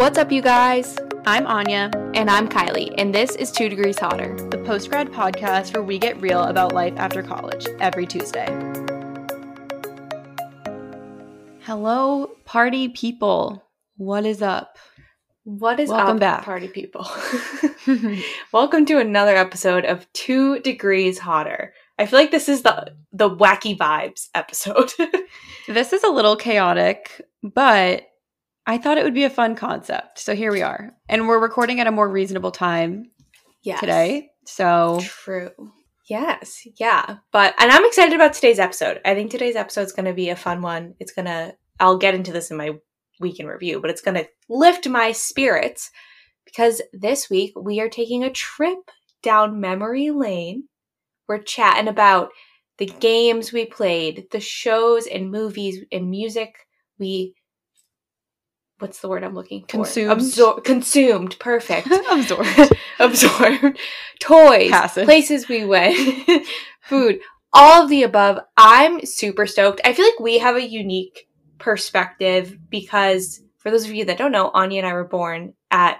What's up, you guys? I'm Anya, And I'm Kylie, and this is Two Degrees Hotter. the postgrad podcast where we get real about life after college every Tuesday. Hello, party people. What is up? What is Welcome up, back. party people? Welcome to another episode of Two Degrees Hotter. I feel like this is the the wacky vibes episode. this is a little chaotic, but I thought it would be a fun concept. So here we are. And we're recording at a more reasonable time yes. today. So True. Yes, yeah. But and I'm excited about today's episode. I think today's episode is going to be a fun one. It's going to I'll get into this in my week in review, but it's going to lift my spirits because this week we are taking a trip down memory lane. We're chatting about the games we played, the shows and movies and music we what's the word I'm looking for? Consumed. Absor- consumed. Perfect absorbed. absorbed toys Passive. places we went food all of the above i'm super stoked i feel like we have a unique perspective because for those of you that don't know anya and i were born at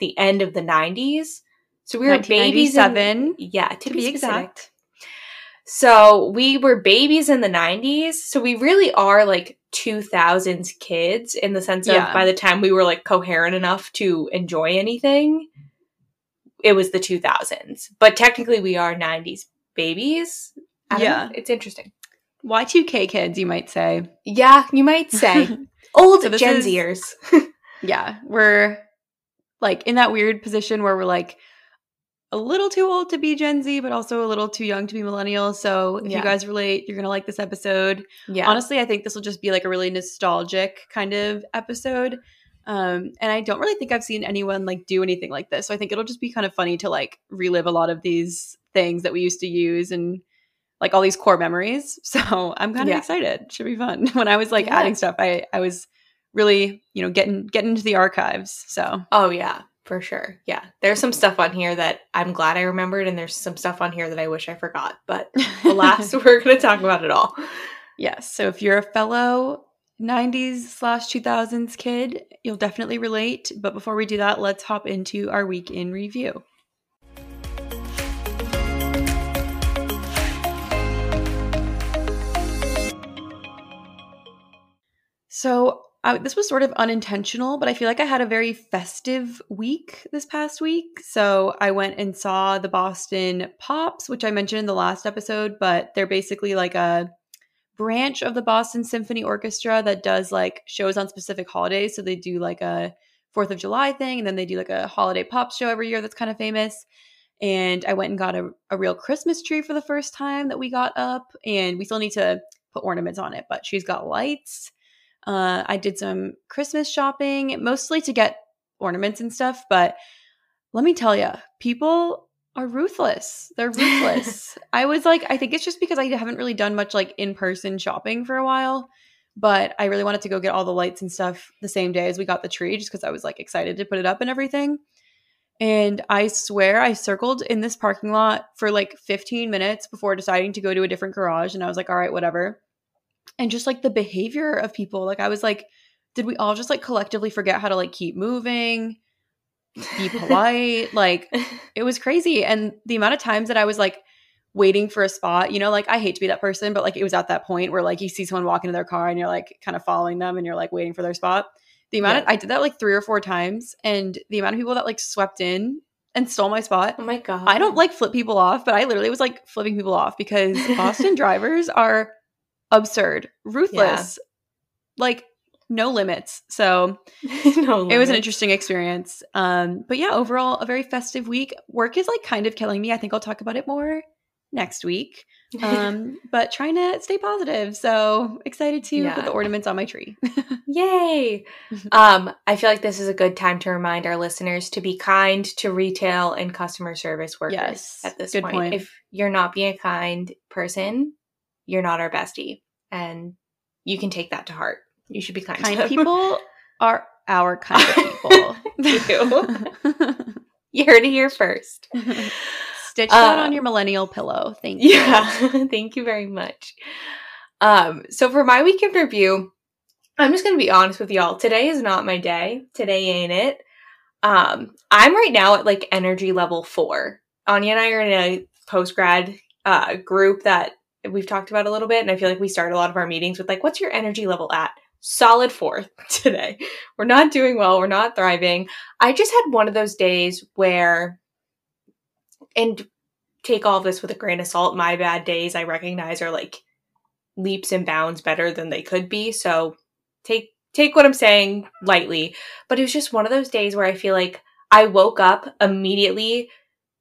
the end of the 90s so we were babies in, yeah to, to be, be exact. So we were babies in the 90s so we really are like 2000s kids in the sense of Yeah. by the time we were like coherent enough to enjoy anything it was the 2000s but technically we are 90s babies I Yeah. it's interesting Y2K kids, you might say. yeah you might say old So gen is- zers yeah, we're like in that weird position where we're like a little too old to be Gen Z, but also a little too young to be millennial. So if Yeah. you guys relate, you're gonna like this episode. yeah Honestly, I think this will just be like a really nostalgic kind of episode. Um, and I don't really think I've seen anyone like do anything like this. So I think it'll just be kind of funny to like relive a lot of these things that we used to use and like all these core memories. So I'm kind of Yeah. excited. Should be fun. When I was like Yeah. adding stuff, I I was really, you know, getting getting into the archives. So oh yeah for sure yeah there's some stuff on here that i'm glad i remembered and there's some stuff on here that i wish i forgot but alas we're gonna talk about it all Yes. So if you're a fellow 90s slash 2000s kid, you'll definitely relate. But before we do that, let's hop into our week in review. So I, this was sort of unintentional, but I feel like I had a very festive week this past week. So I went and saw the Boston Pops, which I mentioned in the last episode, but they're basically like a branch of the Boston Symphony Orchestra that does like shows on specific holidays. So they do like a Fourth of July thing, and then they do like a holiday pop show every year that's kind of famous. And I went and got a, a real Christmas tree for the first time that we got up, and we still need to put ornaments on it, but she's got lights. Uh, I did some Christmas shopping, mostly to get ornaments and stuff, but let me tell you, people are ruthless. They're ruthless. I was like, I think it's just because I haven't really done much like in person shopping for a while, but I really wanted to go get all the lights and stuff the same day as we got the tree just because I was like excited to put it up and everything. And I swear I circled in this parking lot for like 15 minutes before deciding to go to a different garage. And I was like, all right, whatever. And just like the behavior of people, like I was like, did we all just like collectively forget how to like keep moving, be polite? like it was crazy. And the amount of times that I was like waiting for a spot, you know, like I hate to be that person, but like it was at that point where like you see someone walk into their car and you're like kind of following them and you're like waiting for their spot. The amount of, I did that like three or four times, and the amount of people that like swept in and stole my spot. oh my god I don't like flip people off, but I literally was like flipping people off because Boston drivers are absurd, ruthless, like no limits. So no it was an interesting experience. Um, but yeah, overall, a very festive week. Work is like kind of killing me. I think I'll talk about it more next week. Um, but trying to stay positive. So excited to Yeah. put the ornaments on my tree. Yay! um, I feel like this is a good time to remind our listeners to be kind to retail and customer service workers Yes, at this point. point. If you're not being a kind person, you're not our bestie. And you can take that to heart. You should be kind, to kind them. people are our kind of people. You heard it here first. Stitch that Uh, on your millennial pillow. Thank you. Yeah, thank you very much. Um, so for my weekend review, I'm just gonna be honest with y'all. Today is not my day. Today ain't it. Um, I'm right now at like energy level four. Anya and I are in a post grad uh, group that we've talked about a little bit, and I feel like we start a lot of our meetings with like, "What's your energy level at?" Solid fourth today. We're not doing well. We're not thriving. I just had one of those days where, and take all of this with a grain of salt. My bad days, I recognize, are like leaps and bounds better than they could be. So take take what I'm saying lightly. But it was just one of those days where I feel like I woke up immediately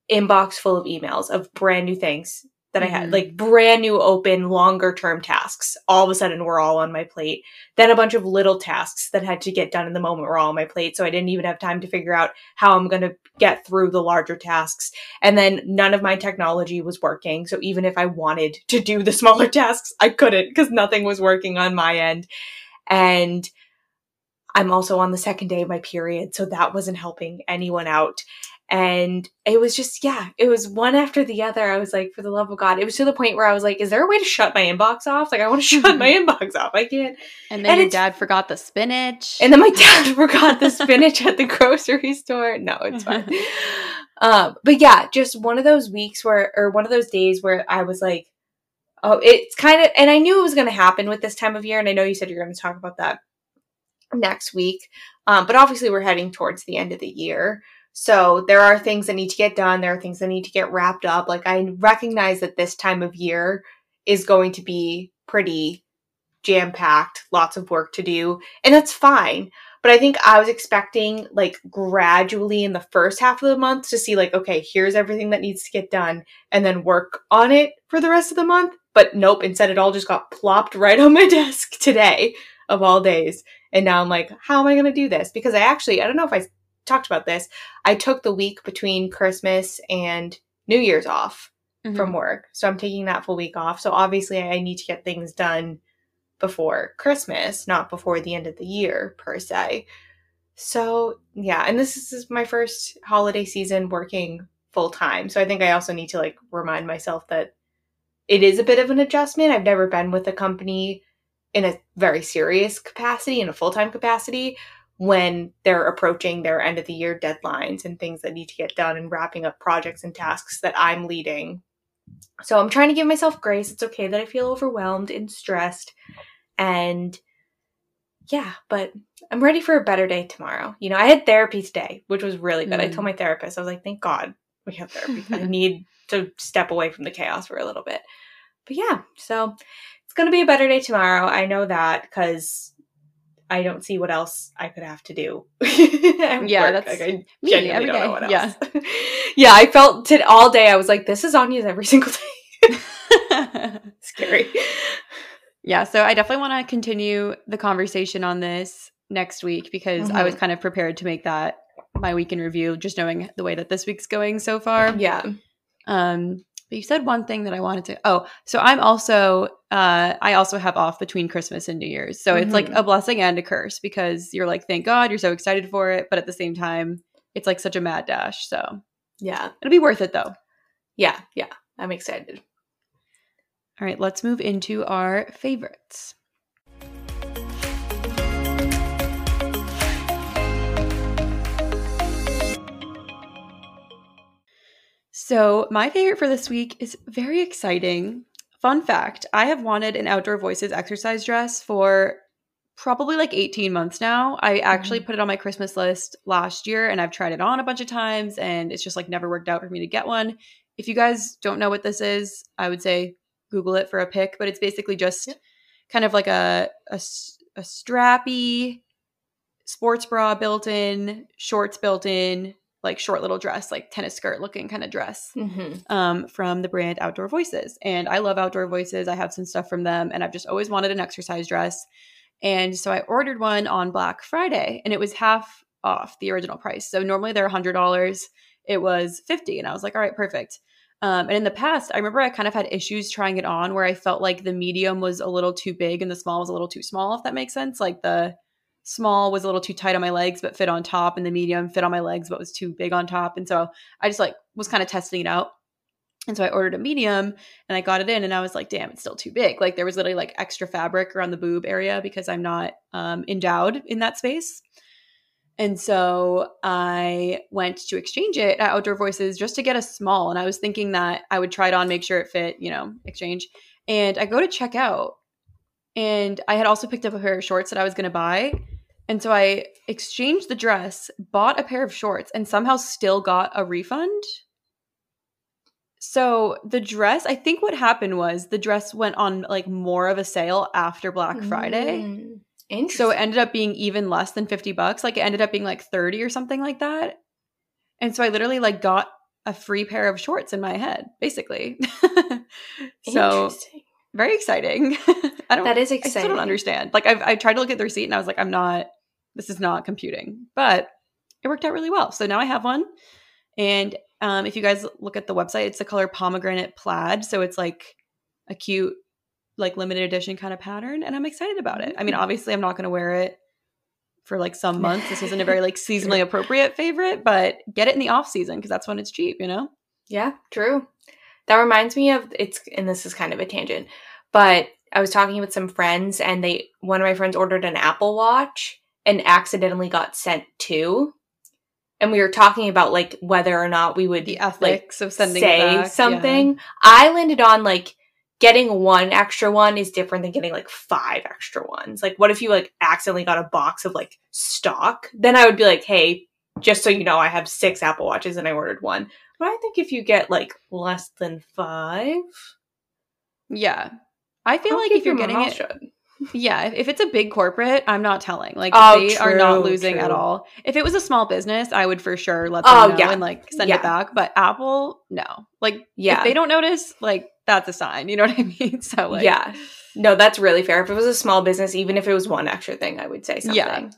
inbox full of emails of brand new things that I had, Mhm. like brand new open longer term tasks. All of a sudden were all on my plate. Then a bunch of little tasks that had to get done in the moment were all on my plate. So I didn't even have time to figure out how I'm going to get through the larger tasks. And then none of my technology was working. So even if I wanted to do the smaller tasks, I couldn't because nothing was working on my end. And I'm also on the second day of my period. So that wasn't helping anyone out. And it was just, yeah, it was one after the other. I was like, for the love of God, it was to the point where I was like, is there a way to shut my inbox off? Like, I want to shut my inbox off. I can't. And then And your dad forgot the spinach. And then my dad forgot the spinach at the grocery store. No, it's fine. um, but yeah, just one of those weeks where, or one of those days where I was like, oh, it's kind of, and I knew it was going to happen with this time of year. And I know you said you're going to talk about that next week. Um, but obviously, we're heading towards the end of the year. So there are things that need to get done. There are things that need to get wrapped up. Like I recognize that this time of year is going to be pretty jam packed, lots of work to do, and that's fine. But I think I was expecting like gradually in the first half of the month to see like, okay, here's everything that needs to get done and then work on it for the rest of the month. But nope, instead it all just got plopped right on my desk today of all days. And now I'm like, how am I going to do this? Because I actually, I don't know if I talked about this. I took the week between Christmas and New Year's off Mhm. from work. So I'm taking that full week off. So obviously I need to get things done before Christmas, not before the end of the year per se. So yeah, and this is my first holiday season working full time. So I think I also need to like remind myself that it is a bit of an adjustment. I've never been with a company in a very serious capacity, in a full time capacity, when they're approaching their end of the year deadlines and things that need to get done and wrapping up projects and tasks that I'm leading. So I'm trying to give myself grace. It's okay that I feel overwhelmed and stressed. And yeah, but I'm ready for a better day tomorrow. You know, I had therapy today, which was really good. I Mm. told my therapist, I was like, thank God we have therapy. I need to step away from the chaos for a little bit. But yeah, so it's going to be a better day tomorrow. I know that because I don't see what else I could have to do. Yeah, work. that's Like, I me genuinely every don't day. know what Yeah. else. yeah, I felt it all day. I was like, this is Anya's every single day. Scary. yeah, so I definitely want to continue the conversation on this next week because I was Mhm. kind of prepared to make that my week in review, just knowing the way that this week's going so far. Yeah. Um, but you said one thing that I wanted to. Oh, so I'm also uh, I also have off between Christmas and New Year's, so it's like Mhm. a blessing and a curse because you're like, thank God, you're so excited for it, but at the same time, it's like such a mad dash. So Yeah. it'll be worth it though. Yeah. Yeah. I'm excited. All right, let's move into our favorites. So, my favorite for this week is very exciting. Fun fact I have wanted an Outdoor Voices exercise dress for probably like 18 months now. I actually mm-hmm. put it on my Christmas list last year and I've tried it on a bunch of times and it's just like never worked out for me to get one. If you guys don't know what this is, I would say Google it for a pic, but it's basically just kind of like a a strappy sports bra built in, shorts built in, like short little dress, like tennis skirt looking kind of dress Mm-hmm. um, from the brand Outdoor Voices. And I love Outdoor Voices. I have some stuff from them, and I've just always wanted an exercise dress. And so I ordered one on Black Friday, and it was half off the original price. So normally they're $100. It was 50 and I was like, all right, perfect. Um, and in the past, I remember I kind of had issues trying it on where I felt like the medium was a little too big and the small was a little too small, if that makes sense. Like the small was a little too tight on my legs, but fit on top, and the medium fit on my legs, but was too big on top. And so I just like was kind of testing it out. And so I ordered a medium and I got it in and I was like, damn, it's still too big. Like there was literally like extra fabric around the boob area because I'm not um, endowed in that space. And so I went to exchange it at Outdoor Voices just to get a small. And I was thinking that I would try it on, make sure it fit, you know, exchange. And I go to check out. And I had also picked up a pair of shorts that I was going to buy. And so I exchanged the dress, bought a pair of shorts, and somehow still got a refund. So the dress, I think what happened was the dress went on like more of a sale after Black Friday. Mm, interesting. So it ended up being even less than 50 bucks. Like it ended up being like 30 or something like that. And so I literally like got a free pair of shorts in my head, basically. so Interesting. very exciting. I don't That is exciting. I still don't understand. Like I've I tried to look at the receipt and I was like, I'm not this is not computing. But it worked out really well. So now I have one. And um, if you guys look at the website, it's the color pomegranate plaid. So it's like a cute, like limited edition kind of pattern. And I'm excited about it. I mean, Mm. obviously I'm not gonna wear it for like some months. This isn't a very like seasonally appropriate favorite, but get it in the off season because that's when it's cheap, you know? Yeah, true. That reminds me of it's and this is kind of a tangent, but I was talking with some friends and they one of my friends ordered an Apple Watch and accidentally got sent two. And we were talking about like whether or not we would The like of sending say back. yeah. something. I landed on like getting one extra one is different than getting like five extra ones. Like what if you like accidentally got a box of like stock? Then I would be like, "Hey, just so you know, I have 6 Apple Watches and I ordered one." But I think if you get like less than 5, Yeah. I feel I'll like if you're getting it, shut. Yeah, if, if it's a big corporate, I'm not telling. Like Oh, they are not true, losing at all. If it was a small business, I would for sure let them Oh, know yeah. and like send Yeah. it back. But Apple, no. Like Yeah. if they don't notice, like that's a sign. You know what I mean? So like yeah. No, that's really fair. If it was a small business, even if it was one extra thing, I would say something. Yeah.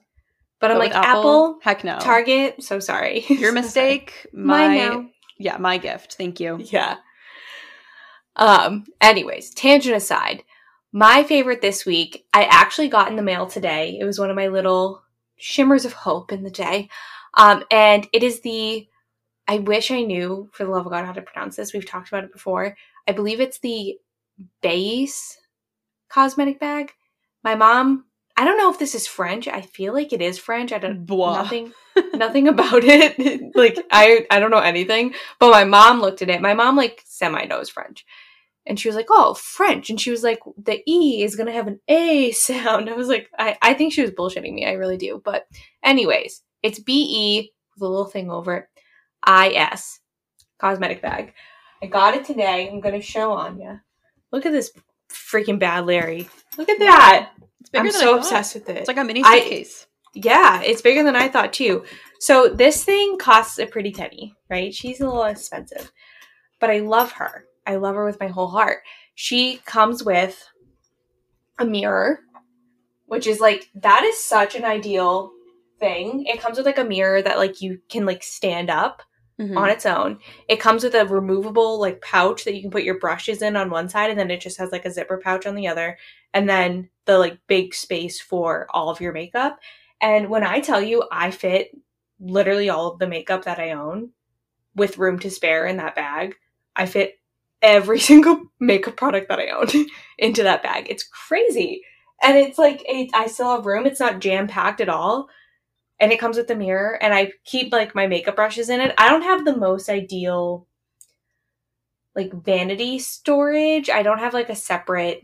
But I'm like, with Apple, heck no. Target, so sorry. Your mistake. my yeah, my gift. Thank you. Yeah. Um, anyways, tangent aside, my favorite this week, I actually got in the mail today. It was one of my little shimmers of hope in the day. Um, and it is the I wish I knew for the love of God how to pronounce this. We've talked about it before. I believe it's the Béis cosmetic bag. My mom, I don't know if this is French. I feel like it is French. I don't Bois. nothing nothing about it. like I I don't know anything. But my mom looked at it. My mom like semi knows French. And she was like, Oh, French. And she was like, the E is gonna have an A sound. I was like, I, I think she was bullshitting me. I really do. But anyways, it's B E with a little thing over it. I S. Cosmetic bag. I got it today. I'm gonna show on you. Look at this freaking bad Larry. Look at that. It's bigger I'm than so I obsessed with it. It's like a mini I- suitcase. Yeah, it's bigger than I thought too. So this thing costs a pretty penny, right? She's a little expensive. But I love her. I love her with my whole heart. She comes with a mirror, which is like that is such an ideal thing. It comes with like a mirror that like you can like stand up Mhm. on its own. It comes with a removable like pouch that you can put your brushes in on one side and then it just has like a zipper pouch on the other and then the like big space for all of your makeup. And when I tell you I fit literally all of the makeup that I own with room to spare in that bag, I fit every single makeup product that I own into that bag. It's crazy. And it's like I still have room. It's not jam packed at all and it comes with a mirror and i keep like my makeup brushes in it i don't have the most ideal like vanity storage i don't have like a separate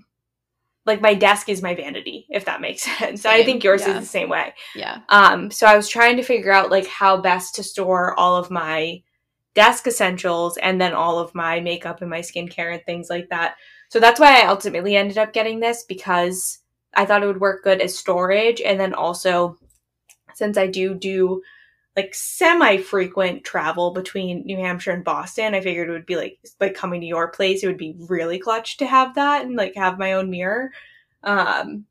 like my desk is my vanity if that makes sense i think yours yeah. is the same way Yeah. um so i was trying to figure out like how best to store all of my desk essentials and then all of my makeup and my skincare and things like that so that's why i ultimately ended up getting this because i thought it would work good as storage and then also since I do do like semi frequent travel between New Hampshire and Boston, I figured it would be like like coming to your place. It would be really clutch to have that and like have my own mirror. Um,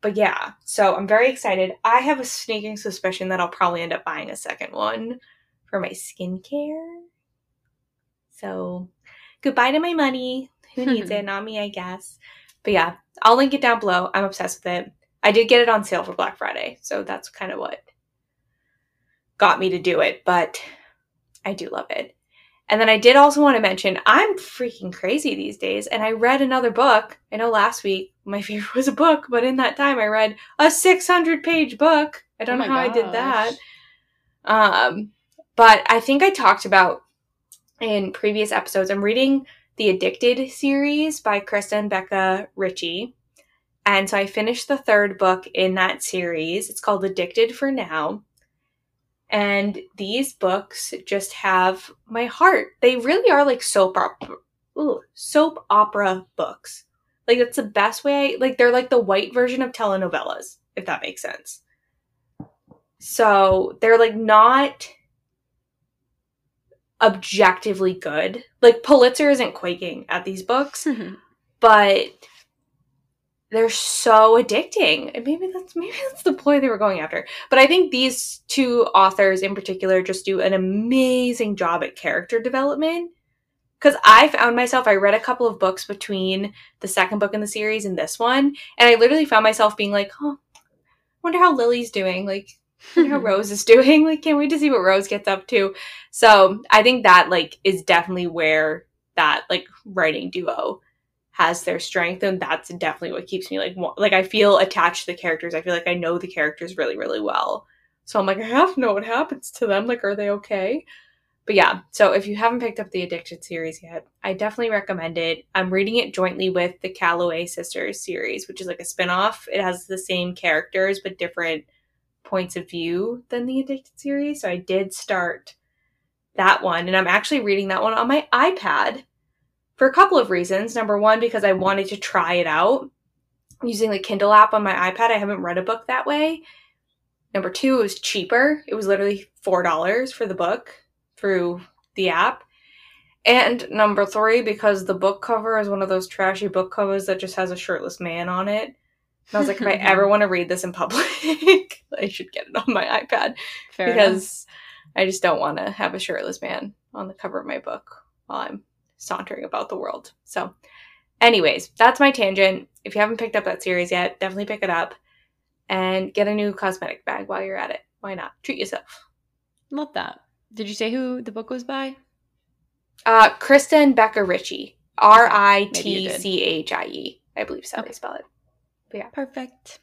but yeah, so I'm very excited. I have a sneaking suspicion that I'll probably end up buying a second one for my skincare. So goodbye to my money. Who needs it? Not me, I guess. But yeah, I'll link it down below. I'm obsessed with it. I did get it on sale for Black Friday, so that's kind of what got me to do it, but I do love it. And then I did also want to mention I'm freaking crazy these days, and I read another book. I know last week my favorite was a book, but in that time I read a 600 page book. I don't Oh know how I did that. Um, but I think I talked about in previous episodes. I'm reading the Addicted series by Krista and Becca Ritchie. And so I finished the third book in that series. It's called Addicted for Now. And these books just have my heart. They really are like soap opera, ooh, soap opera books. Like that's the best way. I, like they're like the white version of telenovelas, if that makes sense. So they're like not objectively good. Like Pulitzer isn't quaking at these books, mm-hmm. but they're so addicting. And maybe that's maybe that's the ploy they were going after. But I think these two authors in particular just do an amazing job at character development. Because I found myself, I read a couple of books between the second book in the series and this one, and I literally found myself being like, "Oh, wonder how Lily's doing. Like, how Rose is doing. Like, can't wait to see what Rose gets up to." So I think that like is definitely where that like writing duo has their strength and that's definitely what keeps me like wa- like I feel attached to the characters. I feel like I know the characters really really well. So I'm like I have to know what happens to them. Like are they okay? But yeah, so if you haven't picked up the Addicted series yet, I definitely recommend it. I'm reading it jointly with the Calloway Sisters series, which is like a spin-off. It has the same characters but different points of view than the Addicted series. So I did start that one and I'm actually reading that one on my iPad for a couple of reasons. Number one, because I wanted to try it out using the Kindle app on my iPad. I haven't read a book that way. Number two, it was cheaper. It was literally $4 for the book through the app. And number three, because the book cover is one of those trashy book covers that just has a shirtless man on it. And I was like, if I ever want to read this in public, I should get it on my iPad Fair enough. because I just don't want to have a shirtless man on the cover of my book while I'm sauntering about the world. So, anyways, that's my tangent. If you haven't picked up that series yet, definitely pick it up and get a new cosmetic bag while you're at it. Why not? Treat yourself. Love that. Did you say who the book was by? Uh, Krista and Becca Ritchie. R I T. C H I E. I believe so. Okay. They spell it. Perfect.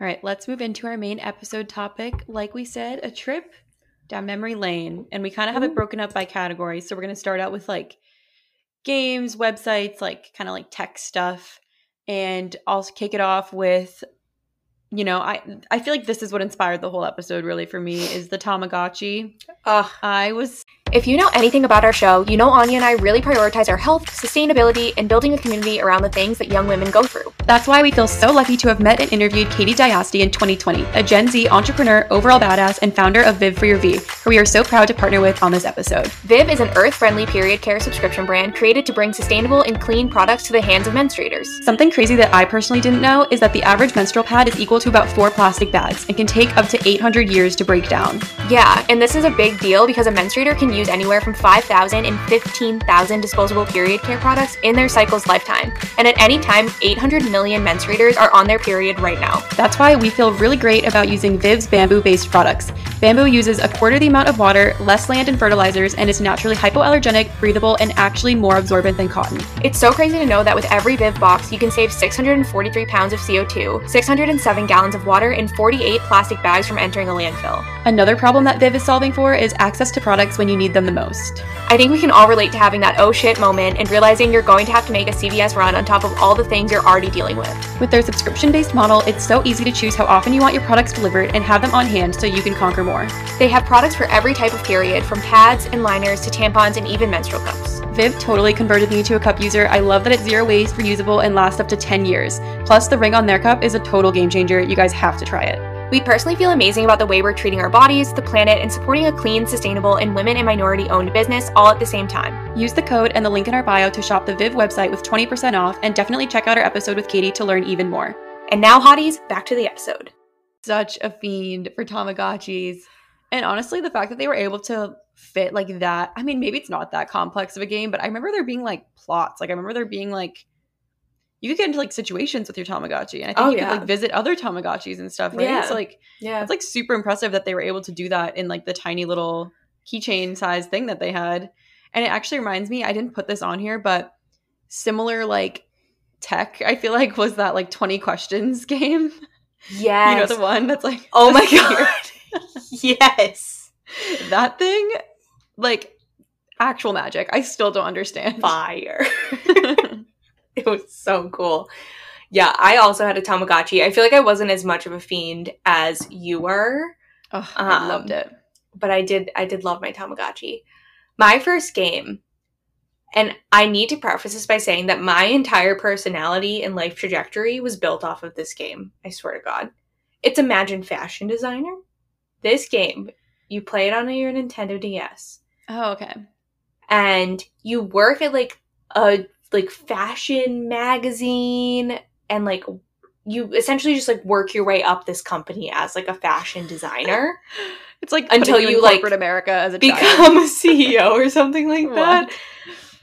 All right, let's move into our main episode topic. Like we said, a trip down memory lane. And we kind of have it mm-hmm. broken up by categories. So we're going to start out with like games, websites, like kind of like tech stuff. And I'll kick it off with you know, I I feel like this is what inspired the whole episode really for me is the Tamagotchi. Ugh. I was If you know anything about our show, you know Anya and I really prioritize our health, sustainability, and building a community around the things that young women go through. That's why we feel so lucky to have met and interviewed Katie Diasti in 2020, a Gen Z entrepreneur, overall badass, and founder of Viv for Your V, who we are so proud to partner with on this episode. Viv is an earth friendly period care subscription brand created to bring sustainable and clean products to the hands of menstruators. Something crazy that I personally didn't know is that the average menstrual pad is equal to about four plastic bags and can take up to 800 years to break down. Yeah, and this is a big deal because a menstruator can use anywhere from 5,000 and 15,000 disposable period care products in their cycle's lifetime. And at any time, 800 million menstruators are on their period right now. That's why we feel really great about using Viv's bamboo based products. Bamboo uses a quarter the amount of water, less land and fertilizers, and is naturally hypoallergenic, breathable, and actually more absorbent than cotton. It's so crazy to know that with every Viv box, you can save 643 pounds of CO2, 607 gallons of water, and 48 plastic bags from entering a landfill. Another problem that Viv is solving for is access to products when you need them the most. I think we can all relate to having that oh shit moment and realizing you're going to have to make a CVS run on top of all the things you're already dealing with. With their subscription based model, it's so easy to choose how often you want your products delivered and have them on hand so you can conquer more. They have products for every type of period, from pads and liners to tampons and even menstrual cups. Viv totally converted me to a cup user. I love that it's zero waste, reusable, and lasts up to 10 years. Plus, the ring on their cup is a total game changer. You guys have to try it. We personally feel amazing about the way we're treating our bodies, the planet, and supporting a clean, sustainable, and women and minority owned business all at the same time. Use the code and the link in our bio to shop the Viv website with 20% off, and definitely check out our episode with Katie to learn even more. And now, hotties, back to the episode. Such a fiend for Tamagotchis. And honestly, the fact that they were able to fit like that, I mean, maybe it's not that complex of a game, but I remember there being like plots. Like, I remember there being like, you could get into like situations with your Tamagotchi, and I think Oh, you yeah. could like visit other Tamagotchis and stuff, right? Yeah. So like, Yeah. it's like super impressive that they were able to do that in like the tiny little keychain size thing that they had. And it actually reminds me, I didn't put this on here, but similar like tech, I feel like was that like 20 questions game. Yes. You know the one that's like Oh my god. yes. that thing like actual magic. I still don't understand. Fire. so cool. Yeah, I also had a Tamagotchi. I feel like I wasn't as much of a fiend as you were, oh, I loved Um, it. but I did I did love my Tamagotchi. My first game, and I need to preface this by saying that my entire personality and life trajectory was built off of this game. I swear to God. It's Imagine Fashion Designer. This game, you play it on your Nintendo DS. Oh, okay. and you work at like a like fashion magazine and like you essentially just like work your way up this company as like a fashion designer It's like Until you, you, like, corporate America as a child. become a CEO or something like that.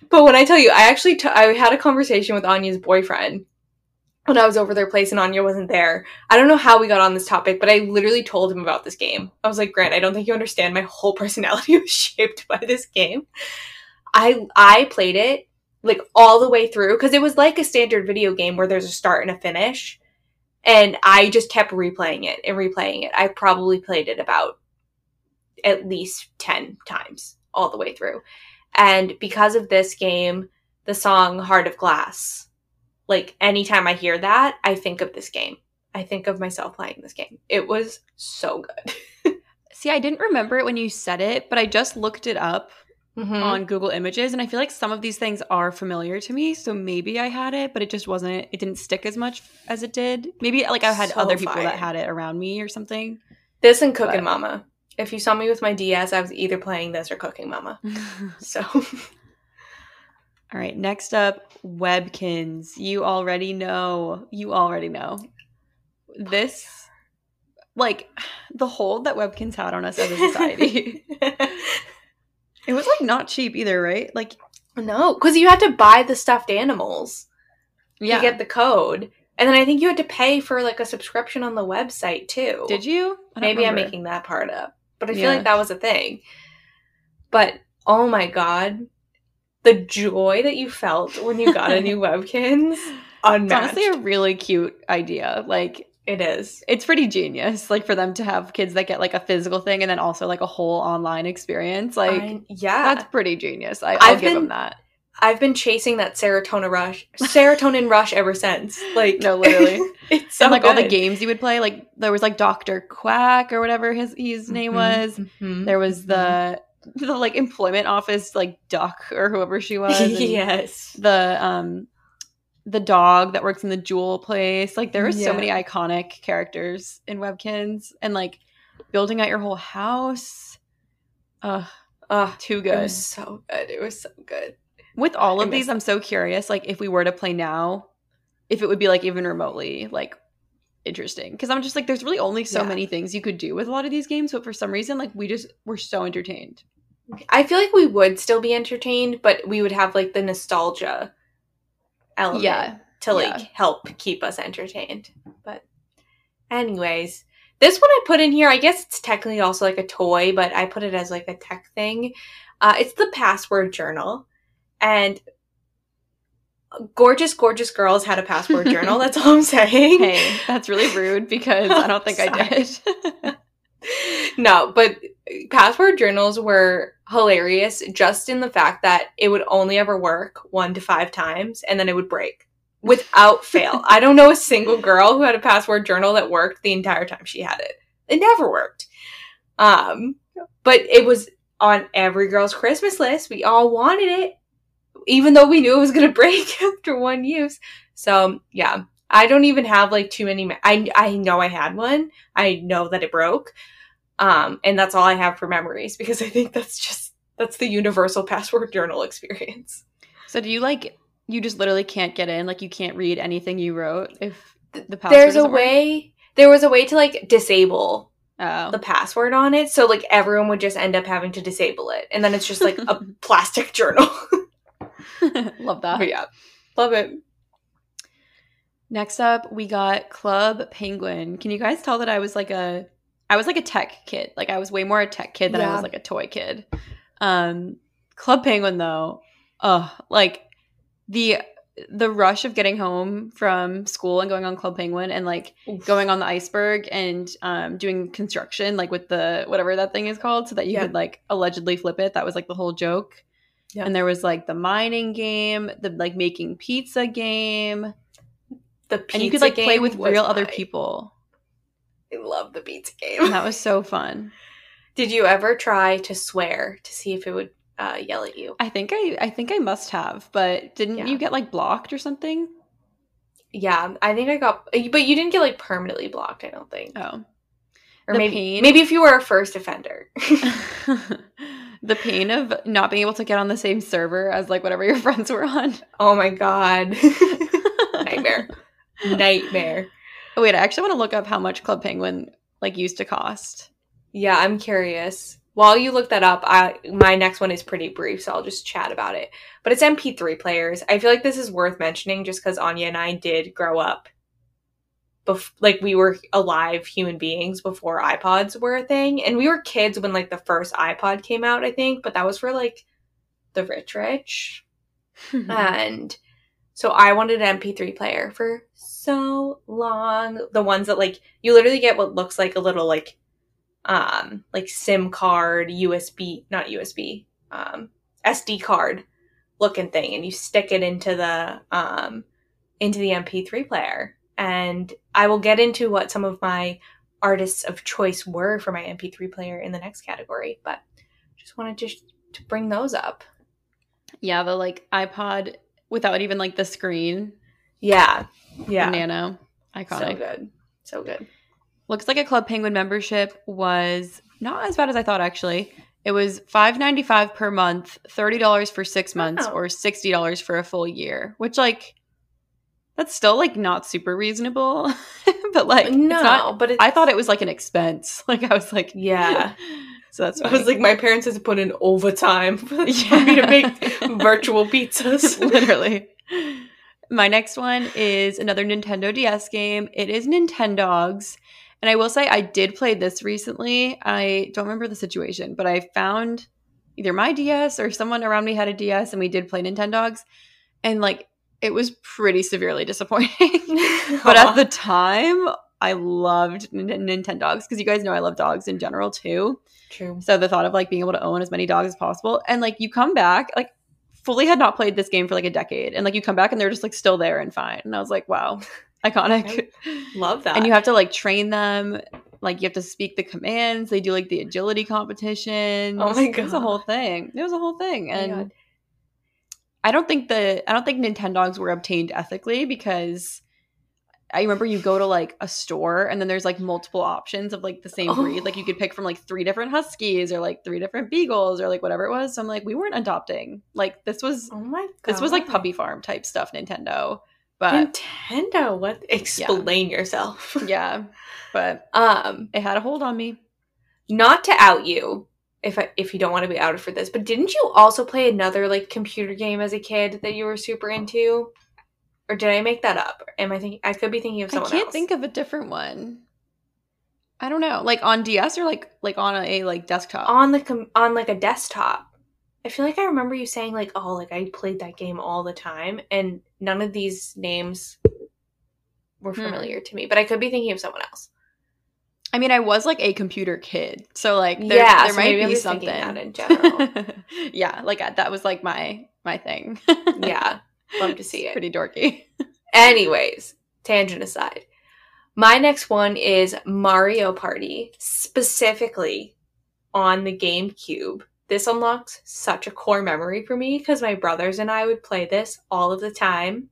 But when I tell you, I actually t- I had a conversation with Anya's boyfriend when I was over their place and Anya wasn't there. I don't know how we got on this topic, but I literally told him about this game. I was like, Grant, I don't think you understand. My whole personality was shaped by this game. I I played it like all the way through because it was like a standard video game where there's a start and a finish. And I just kept replaying it and replaying it. I probably played it about at least 10 times all the way through. And because of this game, the song Heart of Glass, like anytime I hear that, I think of this game. I think of myself playing this game. It was so good. See, I didn't remember it when you said it, but I just looked it up Mhm. on Google Images, and I feel like some of these things are familiar to me. So maybe I had it, but it just wasn't. It didn't stick as much as it did. Maybe like I had So other people fire. that had it around me or something. This and Cooking But- Mama. If you saw me with my DS, I was either playing this or Cooking Mama. So All right, next up, Webkinz. You already know. You already know. This, like, the hold that Webkinz had on us as a society. it was like not cheap either, right? Like, no, because you had to buy the stuffed animals. yeah. to get the code. And then I think you had to pay for like a subscription on the website too. Did you? Maybe I'm making that part up. But I feel Yeah. like that was a thing. But oh my god, the joy that you felt when you got a new Webkinz, It's unmatched. honestly a really cute idea. Like, it is. it's pretty genius. Like for them to have kids that get like a physical thing and then also like a whole online experience. Like, I- yeah. that's pretty genius. I, I'll I've give been- them that. I've been chasing that serotonin rush, serotonin rush ever since. Like No, literally. it's so and like all the games you would play, like there was like Doctor Quack or whatever his his name Mhm, was. mhm, There was mhm. the the like employment office like duck or whoever she was. yes. The um the dog that works in the jewel place. Like there were so many iconic characters in Webkinz and like building out your whole house. Uh Oh, too it good. was so good. It was so good. With all of these, I'm so curious like if we were to play now, if it would be like even remotely like interesting because i'm just like there's really only so Yeah. many things you could do with a lot of these games but for some reason like we just were so entertained I feel like we would still be entertained, but we would have like the nostalgia element yeah to like yeah. help keep us entertained. But anyways, this one I put in here, I guess it's technically also like a toy, but I put it as like a tech thing. Uh, it's the password journal. And gorgeous, gorgeous girls had a password journal. That's all I'm saying. hey that's really rude because i don't think i did no, but password journals were hilarious just in the fact that it would only ever work one to five times and then it would break without fail. I don't know a single girl who had a password journal that worked the entire time she had it. It never worked. Um, but it was on every girl's Christmas list. We all wanted it, even though we knew it was going to break after one use. So, yeah. I don't even have like too many. Me- I I know I had one. I know that it broke, um, and that's all I have for memories because I think that's just that's the universal password journal experience. so do you like you just literally can't get in like you can't read anything you wrote if the password There's a work? way. There was a way to like disable oh the password on it, so like everyone would just end up having to disable it, and then it's just like a plastic journal. love that but yeah, love it. Next up, we got Club Penguin. Can you guys tell that I was like a I was like a tech kid. Like I was way more a tech kid than I was like a toy kid. Um Club Penguin though, oh, like the the rush of getting home from school and going on Club Penguin and like Oof. going on the iceberg and um, doing construction like with the whatever that thing is called so that you Yeah. could like allegedly flip it. That was like the whole joke. Yeah. And there was like the mining game, the like making pizza game, The pizza and you could like play with real other people. I love the pizza And game. that was so fun. Did you ever try to swear to see if it would uh, yell at you? I think I I think I must have, but didn't Yeah. you get like blocked or something? Yeah, I think I got, but you didn't get like permanently blocked. I don't think, Oh. or the maybe pain- maybe if you were a first offender. the pain of not being able to get on the same server as like whatever your friends were on. oh my god, nightmare, nightmare. Oh, wait, I actually want to look up how much Club Penguin like used to cost. Yeah, I'm curious. While you look that up, I my next one is pretty brief, so I'll just chat about it. But it's MP3 players. I feel like this is worth mentioning just because Anya and I did grow up. Bef- like we were alive human beings before iPods were a thing, and we were kids when like the first iPod came out. I think, but that was for like the rich, rich. and so I wanted an MP3 player for so long. The ones that like you literally get what looks like a little like um like SIM card, USB, not USB, um SD card looking thing and you stick it into the um into the MP3 player. And I will get into what some of my artists of choice were for my MP3 player in the next category, but just wanted to to bring those up. yeah, the like iPod without even like the screen. Yeah. Yeah. Nano. So Iconic. good. So good. Looks like a Club Penguin membership was not as bad as I thought actually. It was five ninety five per month, thirty dollars for six months, Wow. or sixty dollars for a full year. Which like that's still like not super reasonable. but like no, not but it's, I thought it was like an expense. Like I was like Yeah. So that's I was like, my parents had to put in overtime for me to make virtual pizzas. Literally. My next one is another Nintendo DS game. It is Nintendogs. And I will say I did play this recently. I don't remember the situation, but I found either my DS or someone around me had a DS and we did play Nintendogs. And like it was pretty severely disappointing. but at the time, I loved N- Nintendogs because you guys know I love dogs in general too. true. So the thought of like being able to own as many dogs as possible, and like you come back, like fully had not played this game for like a decade, and like you come back and they're just like still there and fine, and I was like, wow, iconic. Love that. and you have to like train them, like you have to speak the commands. They do like the agility competition. Oh my it was a whole thing. It was a whole thing, Oh and God. I don't think the I don't think Nintendogs were obtained ethically because. I remember you go to like a store and then there's like multiple options of like the same breed. Oh. Like you could pick from like three different huskies or like three different beagles or like whatever it was. So I'm like, we weren't adopting. Like this was oh my god. this was like puppy farm type stuff, Nintendo. But Nintendo. What? Explain yourself. yeah, but Um, it had a hold on me. not to out you, if I, if you don't want to be outed for this, but didn't you also play another like computer game as a kid that you were super into? Or did I make that up? Am I thinking? I could be thinking of someone. Else? I can't else. think of a different one. I don't know, like on DS or like like on a, like desktop. on the com- on like a desktop. I feel like I remember you saying like, "Oh, like I played that game all the time," and none of these names were Hmm. familiar to me. But I could be thinking of someone else. I mean, I was like a computer kid, so like there, Yeah, there so might be something. that in general. yeah, like that was like my my thing. Yeah, love to see It's it. Pretty dorky. Anyways, tangent aside, my next one is Mario Party, specifically on the GameCube. This unlocks such a core memory for me because my brothers and I would play this all of the time.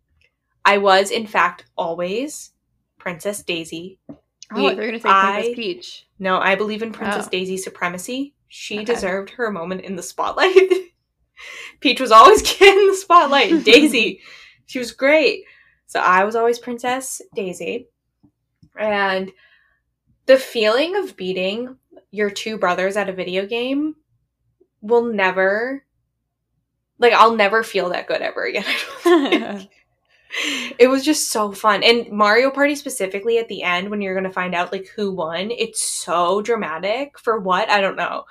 I was, in fact, always Princess Daisy. Oh, I thought you were gonna say I- Princess Peach. No, I believe in Princess Oh. Daisy's supremacy. She Okay. deserved her moment in the spotlight. Peach was always getting the spotlight. Daisy, she was great. So I was always Princess Daisy. And the feeling of beating your two brothers at a video game will never, like, I'll never feel that good ever again. I don't think. it was just so fun and mario party specifically at the end when you're gonna find out like who won it's so dramatic for what i don't know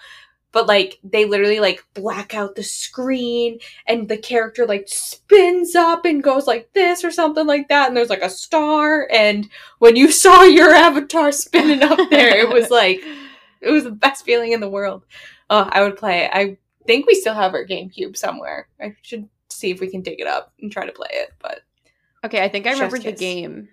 but like they literally like black out the screen and the character like spins up and goes like this or something like that and there's like a star and when you saw your avatar spinning up there it was like it was the best feeling in the world. Oh i would play it i think we still have our gamecube somewhere. I should see if we can dig it up and try to play it but Okay, I think I remember remembered the game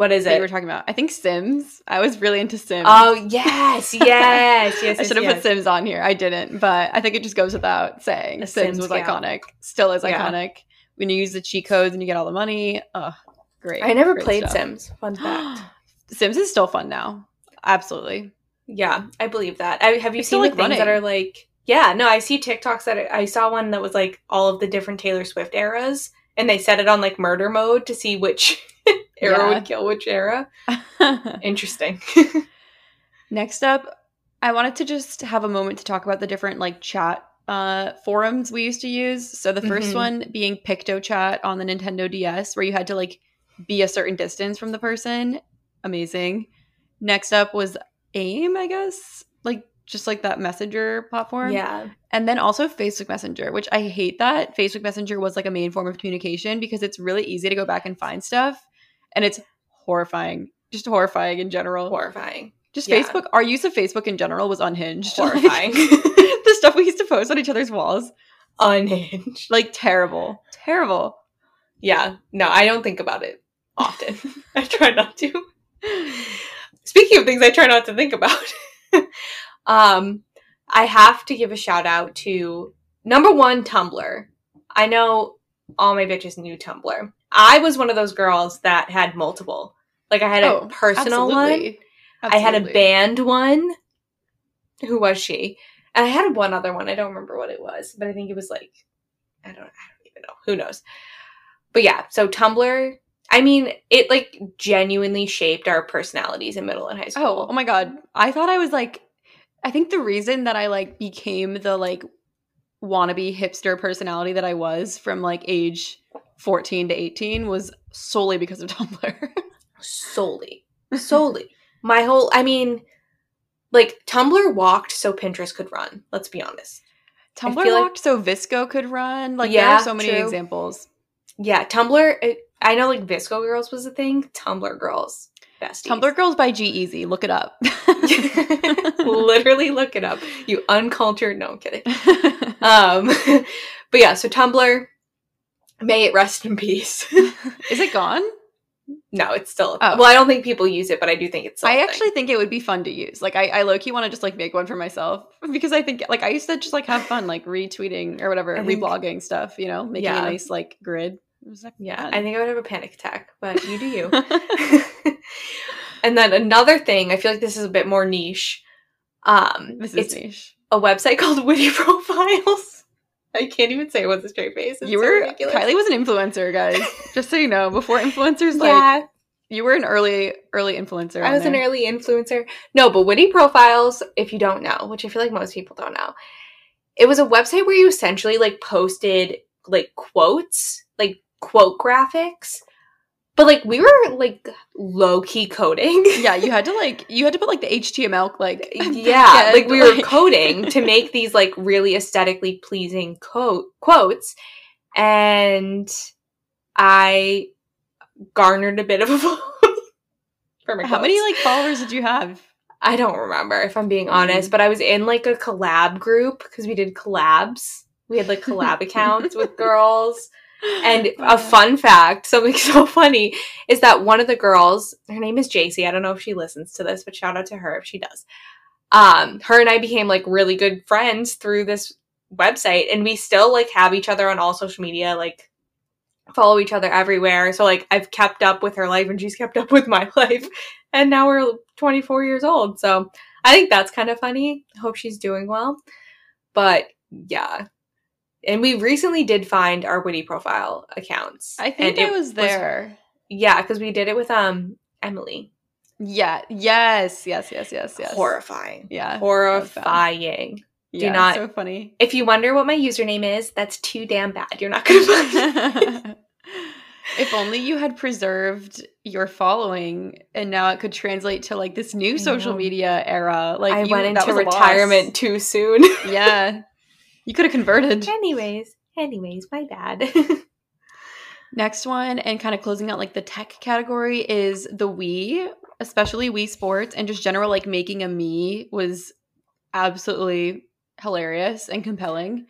what is it? you were talking about. I think Sims. I was really into Sims. oh yes yes yes, I should have yes. put Sims on here. I didn't, but I think it just goes without saying. Sims, Sims was gal. iconic. Still is Yeah. iconic. When you use the cheat codes and you get all the money. Oh, great. i never Great played stuff. sims fun fact Sims is still fun now. Absolutely. Yeah, I believe that. I, have you It's still, seen like, the things that are like? Yeah, no, I see TikToks that are, I saw one that was like all of the different Taylor Swift eras, and they set it on like murder mode to see which era Yeah. would kill which era. Interesting. Next up, I wanted to just have a moment to talk about the different like chat uh, forums we used to use. So the 1st Mhm. one being PictoChat on the Nintendo DS, where you had to like be a certain distance from the person. Amazing. Next up was AIM, I guess, like just like that messenger platform. yeah, And then also Facebook Messenger, which I hate that Facebook Messenger was like a main form of communication because it's really easy to go back and find stuff, and it's horrifying. Just horrifying in general. horrifying. Just Yeah. Facebook, our use of Facebook in general was unhinged. Like, Horrifying. the stuff we used to post on each other's walls, Unhinged. like terrible, terrible. Yeah, no, I don't think about it often. I try not to. Speaking of things I try not to think about, um, I have to give a shout out to number one Tumblr. I know all my bitches knew Tumblr. I was one of those girls that had multiple. Like I had a Oh, personal one, Absolutely. I had a Absolutely. band one. Who was she? And I had one other one. I don't remember what it was, but I think it was like I don't I don't even know. Who knows? But yeah, so Tumblr, I mean, it like genuinely shaped our personalities in middle and high oh, school. Oh, oh my god. I thought I was like I think the reason that I like became the like wannabe hipster personality that I was from like age 14 to 18 was solely because of Tumblr. solely. Solely. My whole I mean like Tumblr walked so Pinterest could run. Let's be honest. Tumblr feel like- walked so VSCO could run. Like there Yeah, are so many true. examples. Yeah, Tumblr. it- I know like VSCO Girls was a thing. Tumblr Girls, besties. Tumblr Girls by G-Eazy. Look it up. Literally look it up. You uncultured. No, I'm kidding. Um, but yeah, so Tumblr. May it rest in peace. Is it gone? no, it's still. Oh. Well, I don't think people use it, but I do think it's. I actually think it would be fun to use. Like I, I low key want to just like make one for myself because I think like I used to just like have fun like retweeting or whatever, I think- reblogging stuff. You know, making Yeah. a nice like grid. Like Yeah, fun. I think I would have a panic attack, but you do you. and then another thing, I feel like this is a bit more niche. Um, this is niche. a website called Witty Profiles. I can't even say it was a straight face. It's you were ridiculous. Kylie was an influencer, guys. just so you know, before influencers, like yeah, you were an early early influencer. I was an early influencer. No, but Witty Profiles, if you don't know, which I feel like most people don't know, it was a website where you essentially like posted like quotes, like quote graphics. But like we were like low key coding. Yeah, you had to like you had to put like the HTML like yeah, like we were coding to make these like really aesthetically pleasing quote quotes, and I garnered a bit of a following for my How many like followers did you have? I don't remember if I'm being Mhm. honest, but I was in like a collab group because we did collabs. We had like collab accounts with girls. And a fun fact, something so funny, is that one of the girls, her name is JC. I don't know if she listens to this, but shout out to her if she does. Um, her and I became like really good friends through this website, and we still like have each other on all social media, like follow each other everywhere. So like I've kept up with her life and she's kept up with my life. And now we're 24 years old. So I think that's kind of funny. I hope she's doing well. But yeah. And we recently did find our witty profile accounts. I think it I was there. yeah, because we did it with um Emily. Yeah. Yes. Yes. Yes. Yes. Yes. Horrifying. Yeah. Horrifying. Yeah, not- So funny. If you wonder what my username is, that's too damn bad. You're not gonna find it. If only you had preserved your following and now it could translate to like this new social media era. Like I you, went into was a loss. retirement too soon. Yeah. You could have converted. anyways, anyways, my bad. Next one, and kind of closing out like the tech category, is the Wii, especially Wii Sports, and just general like making a me was absolutely hilarious and compelling.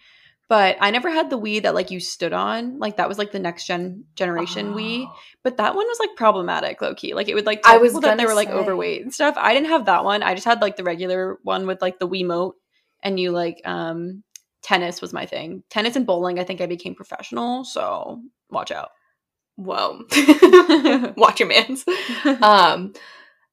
But I never had the Wii that like you stood on. Like that was like the next gen generation Wii. Oh. But that one was like problematic, low key. Like it would like I was people that they were like say. overweight and stuff. I didn't have that one. I just had like the regular one with like the Wiimote, and you like um tennis was my thing. Tennis and bowling. I think I became professional. So watch out. Whoa. Watch your mans. Um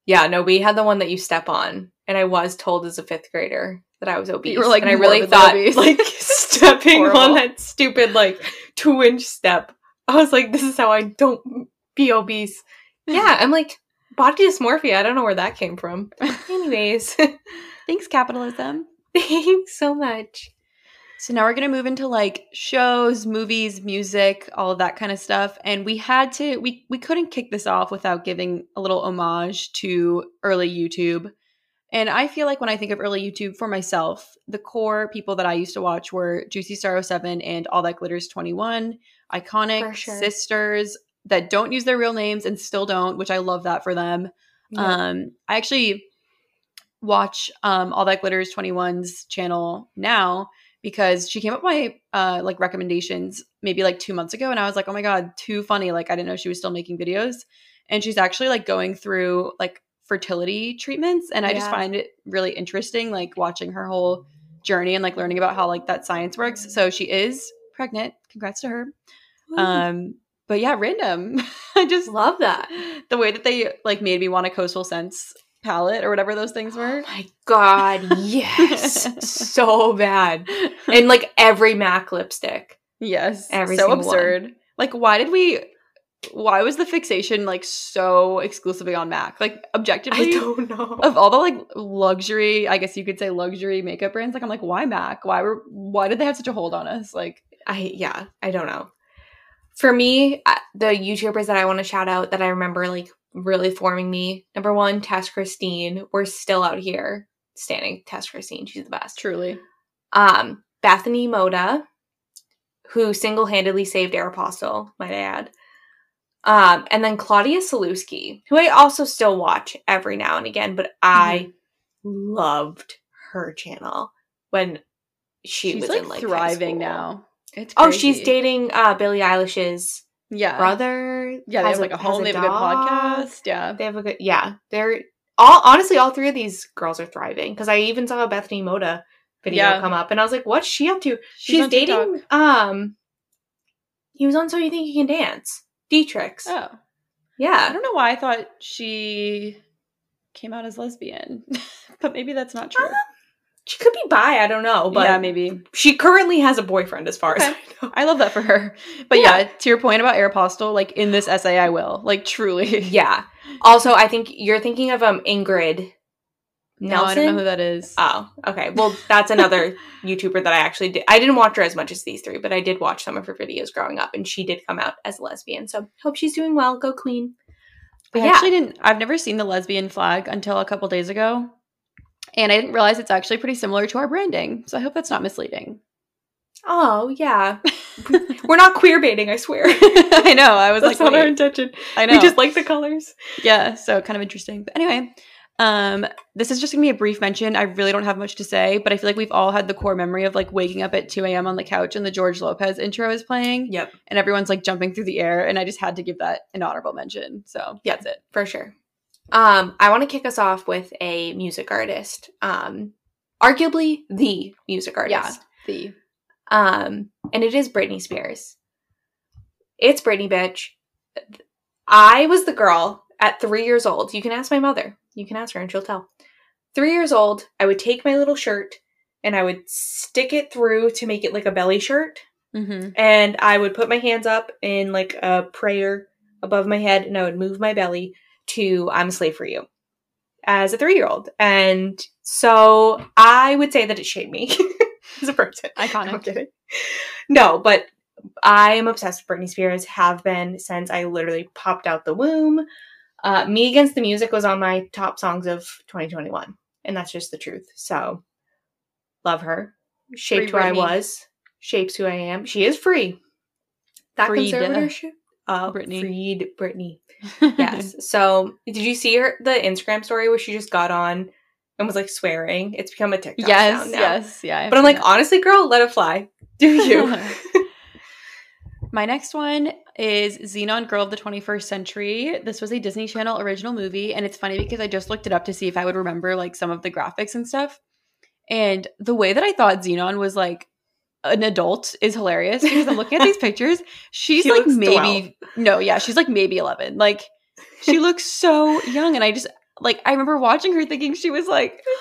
yeah, no, we had the one that you step on. And I was told as a fifth grader that I was obese. were, like, and I really thought obese. like stepping on that stupid like two inch step. I was like, this is how I don't be obese. Yeah, I'm like body dysmorphia. I don't know where that came from. Anyways, Thanks, capitalism. thanks so much. So now we're going to move into like shows, movies, music, all of that kind of stuff. And we had to we we couldn't kick this off without giving a little homage to early YouTube. And I feel like when I think of early YouTube for myself, the core people that I used to watch were Juicy Star 07 and All That Glitters 21, iconic sure. sisters that don't use their real names and still don't, which I love that for them. Um, I actually watch um all that glitters 21's channel now because she came up with my uh like recommendations maybe like two months ago and I was like, oh my god, too funny. Like I didn't know she was still making videos. And she's actually like going through like fertility treatments. And I just find it really interesting, like watching her whole journey and like learning about how like that science works. So she is pregnant. Congrats to her. Woo. Um, but yeah, random. I just love that. the way that they like made me want a Coastal Scents palette or whatever those things were. Oh my god, yes. so bad. And like every MAC lipstick. yes, Every so single one. absurd. Like, why did we? Why was the fixation like so exclusively on Mac? Like, objectively, I don't know. of all the like luxury, I guess you could say luxury makeup brands. Like, I'm like, why Mac? Why were? Why did they have such a hold on us? Like, I yeah, I don't know. For me, uh, the YouTubers that I want to shout out that I remember like really forming me. Number one, Tess Christine. We're still out here standing. Tess Christine, she's the best. truly, Um, Bethany Mota, who single handedly saved Aeropostale, might I add. Um, and then Claudia Sulewski, who I also still watch every now and again, but I loved her channel when she she's was like, in like thriving now. It's Oh, she's dating uh Billie Eilish's yeah, brother. Yeah, they have like a home whole they have a good podcast. Yeah, They have a good yeah. They're all honestly all three of these girls are thriving because I even saw a Bethany Mota video Yeah. come up and I was like, what's she up to? She's She's, on TikTok. dating um he was on So You Think You Can Dance. Dietrich. Oh, yeah I don't know why I thought she came out as lesbian, but maybe that's not true. She could be bi, I don't know, but yeah, maybe. she currently has a boyfriend as far as I know. I love that for her. But Yeah. yeah, to your point about Aeropostale, like in this essay, I will. Like truly. Yeah. Also, I think you're thinking of um Ingrid Nilsen? No, I don't know who that is. Oh, okay. Well, that's another YouTuber that I actually did. I didn't watch her as much as these three, but I did watch some of her videos growing up, and she did come out as a lesbian. So hope she's doing well. Go Queen. But I yeah, actually didn't. I've never seen the lesbian flag until a couple days ago, and I didn't realize it's actually pretty similar to our branding. So I hope that's not misleading. oh yeah, we're not queer baiting. I swear. I know. I was That's like, not our intention. I know. We just like the colors. yeah. So kind of interesting. But anyway, um, this is just gonna be a brief mention. I really don't have much to say, but I feel like we've all had the core memory of like waking up at 2 a.m. on the couch and the George Lopez intro is playing. Yep, and everyone's like jumping through the air and i just had to give that an honorable mention so Yeah. that's it for sure. Um, I want to kick us off with a music artist. Um, arguably the music artist. Yeah, the Um, and it is Britney Spears. It's Britney, bitch. I was the girl at three years old. You can ask my mother. You can ask her and she'll tell. Three years old, I would take my little shirt and I would stick it through to make it like a belly shirt. mm-hmm. And I would put my hands up in like a prayer above my head and I would move my belly to I'm a slave for you as a three year old. And so I would say that it shaped me as a person. I'm iconic kidding. No, but I am obsessed with Britney Spears, have been since I literally popped out the womb. Uh, Me Against the Music was on my top songs of 2021, and that's just the truth. So, love her. Shaped Free who I was, shapes who I am. She is free. That Freed. conservatorship. Uh, Britney. Freed Britney. Yes. so, did you see her the Instagram story where she just got on and was like swearing? It's become a TikTok yes. now. Yes. Yeah. I've But I'm like, honestly, girl, let it fly. Do you? My next one is Zenon Girl of the 21st Century. This was a Disney Channel original movie, and it's funny because I just looked it up to see if I would remember like some of the graphics and stuff. And the way that I thought Zenon was like an adult is hilarious because I'm looking at these pictures. She's She like maybe no, yeah, she's like maybe 11. Like she looks so young, and I just like I remember watching her thinking she was like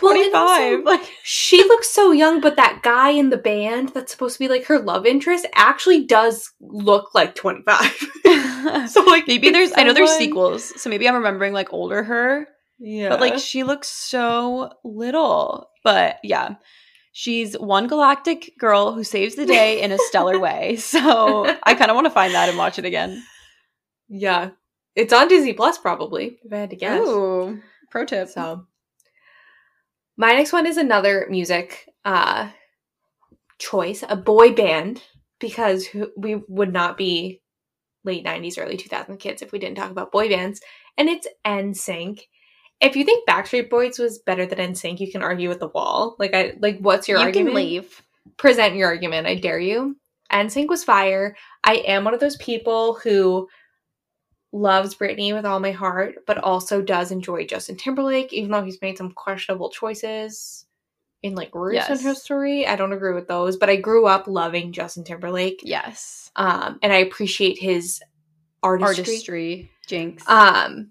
Well, 25. also- like she looks so young, but that guy in the band that's supposed to be like her love interest actually does look like 25. so like maybe there's I know there's sequels, so maybe I'm remembering like older her. Yeah. But like she looks so little. But yeah. She's one galactic girl who saves the day in a stellar way. So I kind of want to find that and watch it again. yeah. It's on Disney Plus probably, if I had to guess. Ooh, pro tip. So my next one is another music uh choice, a boy band, because we would not be late 90s, early 2000 kids if we didn't talk about boy bands. And it's NSYNC. If you think Backstreet Boys was better than NSYNC, you can argue with the wall. Like I like what's your you argument? can leave. present your argument. I dare you. NSYNC was fire. I am one of those people who loves Britney with all my heart, but also does enjoy Justin Timberlake, even though he's made some questionable choices in like recent Yes. history. I don't agree with those, but I grew up loving Justin Timberlake. Yes. Um, and I appreciate his artistry. Artistry. Jinx. Um,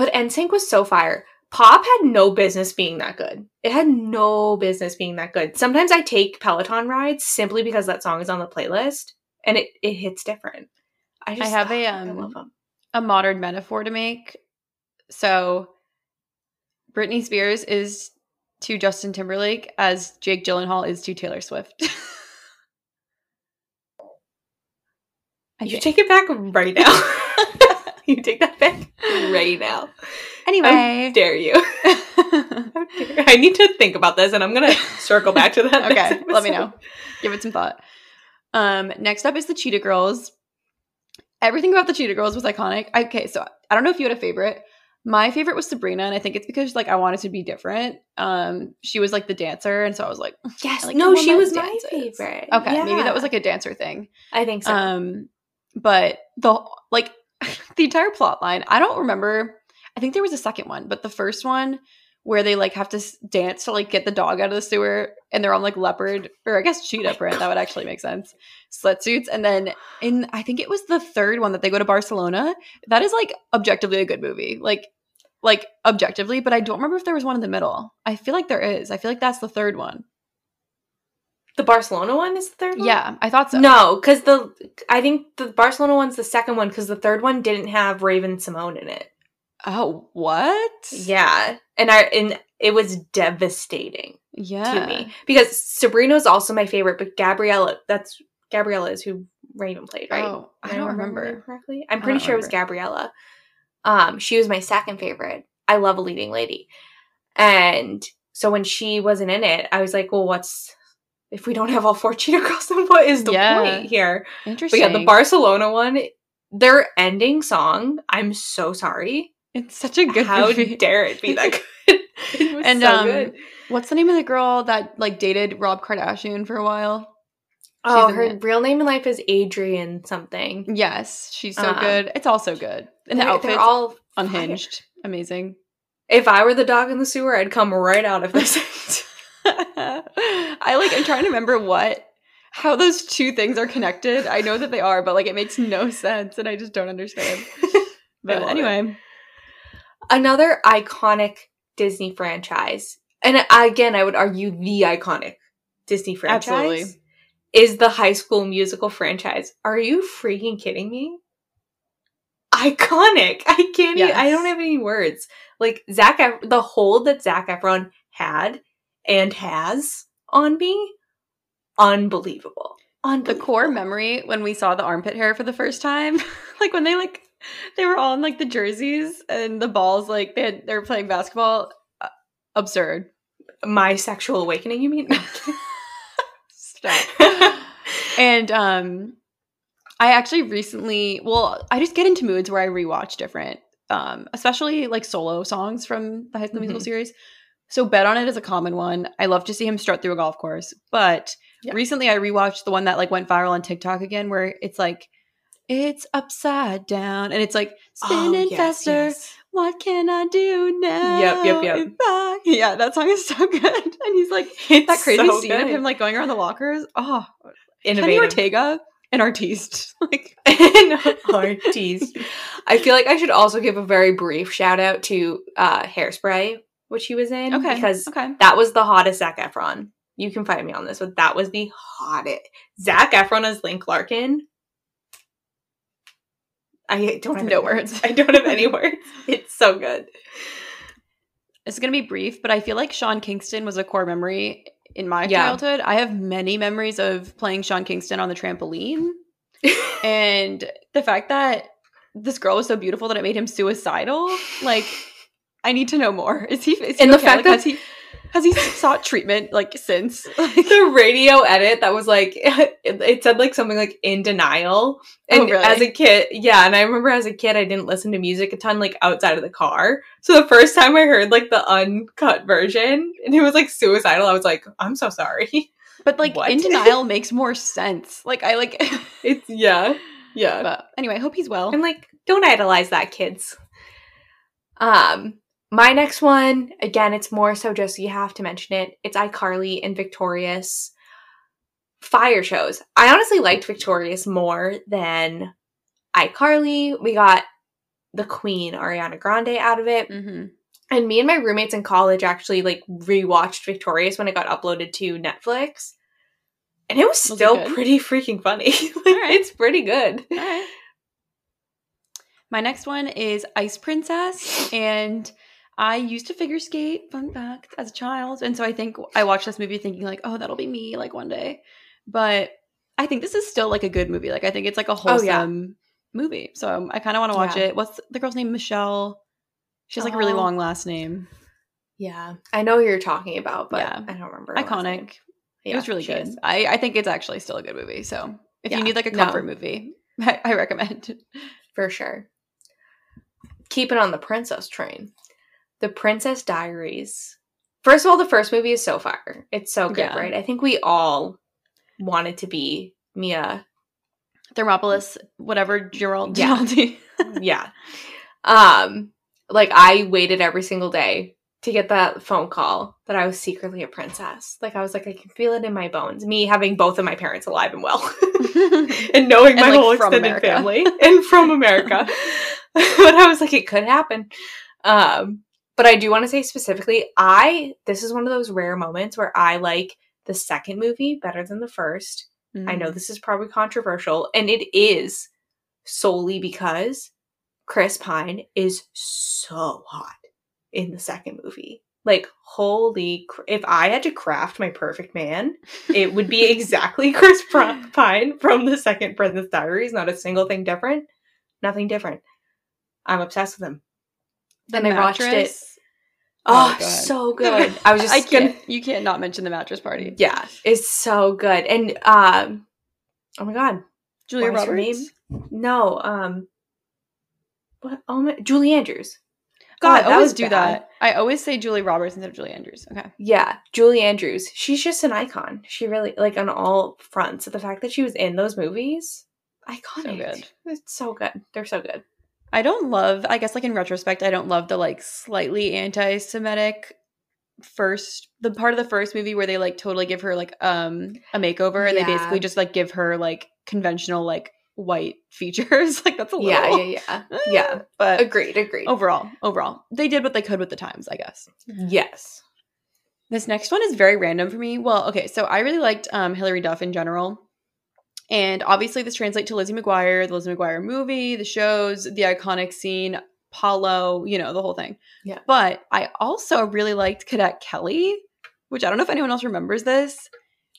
but NSYNC was so fire. Pop had no business being that good. It had no business being that good. Sometimes I take Peloton rides simply because that song is on the playlist and it, it hits different. I just have a, I um, love them. a modern metaphor to make. So Britney Spears is to Justin Timberlake as Jake Gyllenhaal is to Taylor Swift. You take it back right now. you take that back right now. How anyway. dare you? How dare- I need to think about this and I'm gonna circle back to that. okay, let me know. Give it some thought. Um, next up is the Cheetah Girls. Everything about the Cheetah Girls was iconic. Okay, so I don't know if you had a favorite. My favorite was Sabrina, and I think it's because like I wanted to be different. Um, she was like the dancer, and so I was like, Yes, like no, she was my favorite. okay, maybe that was like a dancer thing. I think so. Um, but the like the entire plot line, I don't remember. I think there was a second one, but the first one where they like have to dance to like get the dog out of the sewer, and they're on like leopard or I guess cheetah oh print. That would actually make sense. Slut suits, and then in I think it was the third one that they go to Barcelona. That is like objectively a good movie, like like objectively. But I don't remember if there was one in the middle. I feel like there is. I feel like that's the third one. The Barcelona one is the third one? Yeah, I thought so. No, because the I think the Barcelona one's the second one because the third one didn't have Raven-Symoné in it. Oh, what? Yeah, and I and it was devastating Yeah. to me because Sabrina's also my favorite, but Gabriella that's Gabriella is who Raven played, right? Oh, I Am don't remembering remember. correctly. I'm pretty sure it was. Gabriella. Um, she was my second favorite. I love a leading lady, and so when she wasn't in it, I was like, well, what's if we don't have all four Cheetah Girls? Then what is the Yeah. point here? But Interesting. yeah, the Barcelona one, their ending song. I'm so sorry. It's such a good How movie. dare it be that good? it was And so um, good. what's the name of the girl that like dated Rob Kardashian for a while? Oh, her it. real name in life is Adrienne something. Yes, she's so Um, good. It's also good. And the outfits they're all unhinged, amazing. If I were the dog in the sewer, I'd come right out of this. I like. I'm trying to remember what how those two things are connected. I know that they are, but like it makes no sense, and I just don't understand. But love it. anyway, Another iconic Disney franchise, and again, I would argue the iconic Disney franchise Absolutely. is the High School Musical franchise. Are you freaking kidding me? Iconic! I can't. Even, I don't have any words. Like Zach, the hold that Zac Efron had and has on me, unbelievable. on the core memory when we saw the armpit hair for the first time, like when they like they were all in like the jerseys and the balls, like they had, they were playing basketball. Uh, absurd. my sexual awakening. You mean? Stop. and um, I actually recently, well, I just get into moods where I rewatch different, um, especially like solo songs from the High School Musical Mhm. series. So bet on it is a common one. I love to see him strut through a golf course, but Yeah. recently I rewatched the one that like went viral on TikTok again, where it's like. It's upside down, and it's like spinning Oh, yes, faster. yes. What can I do now? Yep, yep, yep. I-" Yeah, that song is so good. And he's like It's that crazy so scene of him like going around the lockers. Oh, Kenny innovative. Ortega, an artiste. like and artiste. I feel like I should also give a very brief shout out to uh, Hairspray, which he was in, okay, because okay. that was the hottest Zac Efron. You can fight me on this, but that was the hottest. Zac Efron as Link Larkin. I don't have No any words. I don't have any words. It's so good. It's gonna be brief, but I feel like Sean Kingston was a core memory in my Yeah. childhood. I have many memories of playing Sean Kingston on the trampoline, and the fact that this girl was so beautiful that it made him suicidal. Like, I need to know more. Is he? Is he And the fact Like, that- has he has he sought treatment like since? Like, the radio edit that was like it, it said like something like in denial and Oh, really? as a kid yeah and i remember as a kid i didn't listen to music a ton like outside of the car so the first time i heard like the uncut version and it was like suicidal i was like i'm so sorry but like What? in denial makes more sense. Like I like. it's yeah yeah but anyway, I hope he's well. and like don't idolize that kids um my next one again it's more so just you have to mention it. It's icarly and victorious fire shows. I honestly liked victorious more than icarly. We got the queen ariana grande out of it. Hmm and me and my roommates in college actually like rewatched victorious when it got uploaded to netflix. And it was Was it still pretty freaking funny. Like Alright. it's pretty good. Right. My next one is Ice Princess, and I used to figure skate. Fun fact, as a child, and so I think I watched this movie thinking like, "Oh, that'll be me like one day," but I think this is still like a good movie. Like I think it's like a Oh, yeah. wholesome movie, so um, I kind of want to watch Yeah. it. What's the girl's name? Michelle. She has like a really Oh. long last name. Yeah, I know who you're talking about, but Yeah. I don't remember. her last name. Iconic. Yeah, it was really good. is. I, I think it's actually still a good movie. So if you need like a No. comfort movie, I, I recommend. for sure. Keep it on the princess train. The Princess Diaries. First of all, the first movie is so fire. It's so good, Yeah. right? I think we all wanted to be Mia. Thermopolis, whatever Gerald. Yeah. Yeah. Um, like I waited every single day to get that phone call that I was secretly a princess. Like I was like, I can feel it in my bones. Me having both of my parents alive and well. and knowing And, my like, whole extended America. family and from America. but I was like, it could happen. Um, but I do want to say specifically, I this is one of those rare moments where I like the second movie better than the first. I Mm. know this is probably controversial, and it is solely because Chris Pine is so hot in the second movie. Like, holy, cr- if I had to craft my perfect man, it would be exactly Chris Pine from the second Princess Diaries. Not a single thing different. Nothing different. I'm obsessed with him. The and I watched it. Oh, go so good. I was just I gonna can't. You can't not mention the mattress party. Yeah, it's so good. And um oh my god. Julia What Roberts. No, um what oh my Julie Andrews. God, I always do bad. that. I always say Julie Roberts instead of Julie Andrews. Okay. Yeah, Julie Andrews. She's just an icon. She really like on all fronts. The fact that she was in those movies, iconic. So good. It's so good. They're so good. I don't love. I guess like in retrospect, I don't love the like slightly anti-Semitic first the part of the first movie where they like totally give her like um a makeover and they basically just like give her like conventional like white features like that's a little Yeah, yeah, yeah. Yeah. but Agreed, agreed. overall overall they did what they could with the times i guess Yes. This next one is very random for me. Well, okay, so I really liked um, Hilary Duff in general. And obviously, this translates to Lizzie McGuire, the Lizzie McGuire movie, the shows, the iconic scene, Paolo, you know, the whole thing. Yeah. But I also really liked Cadet Kelly, which I don't know if anyone else remembers this.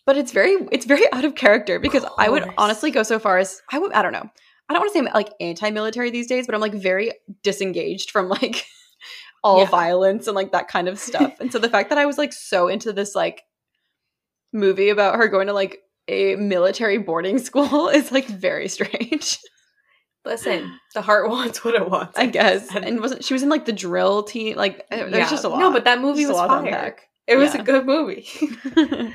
but it's very it's very out of character because I would honestly go so far as I would I don't know. I don't want to say I'm like anti-military these days, but I'm like very disengaged from like all Yeah. violence and like that kind of stuff. and so the fact that I was like so into this like movie about her going to like a military boarding school is like very strange. Listen, the heart wants what it wants. I guess. And- And wasn't she was in like the drill team? Like there's Yeah. just a lot. No, but that movie was fire. It was Yeah. a good movie.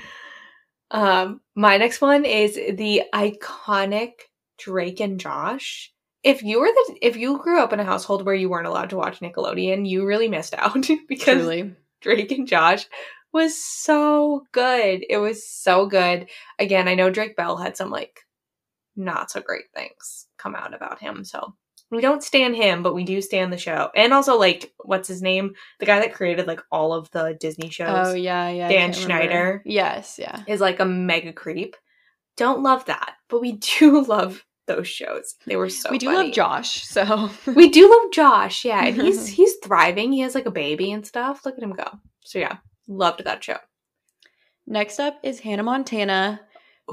um, my next one is the iconic Drake and Josh. If you were the if you grew up in a household where you weren't allowed to watch Nickelodeon, you really missed out because Truly. Drake and Josh was so good. It was so good. Again, I know Drake Bell had some like not so great things come out about him, so we don't stand him, but we do stand the show. And also like what's his name? The guy that created like all of the Disney shows Oh yeah, yeah. Dan can't remember. Schneider. Yes, yeah. is like a mega creep. Don't love that, but we do love those shows. They were so we do funny. love Josh, so We do love Josh, yeah, and he's he's thriving. He has like a baby and stuff. Look at him go. So yeah, loved that show. Next up is Hannah Montana.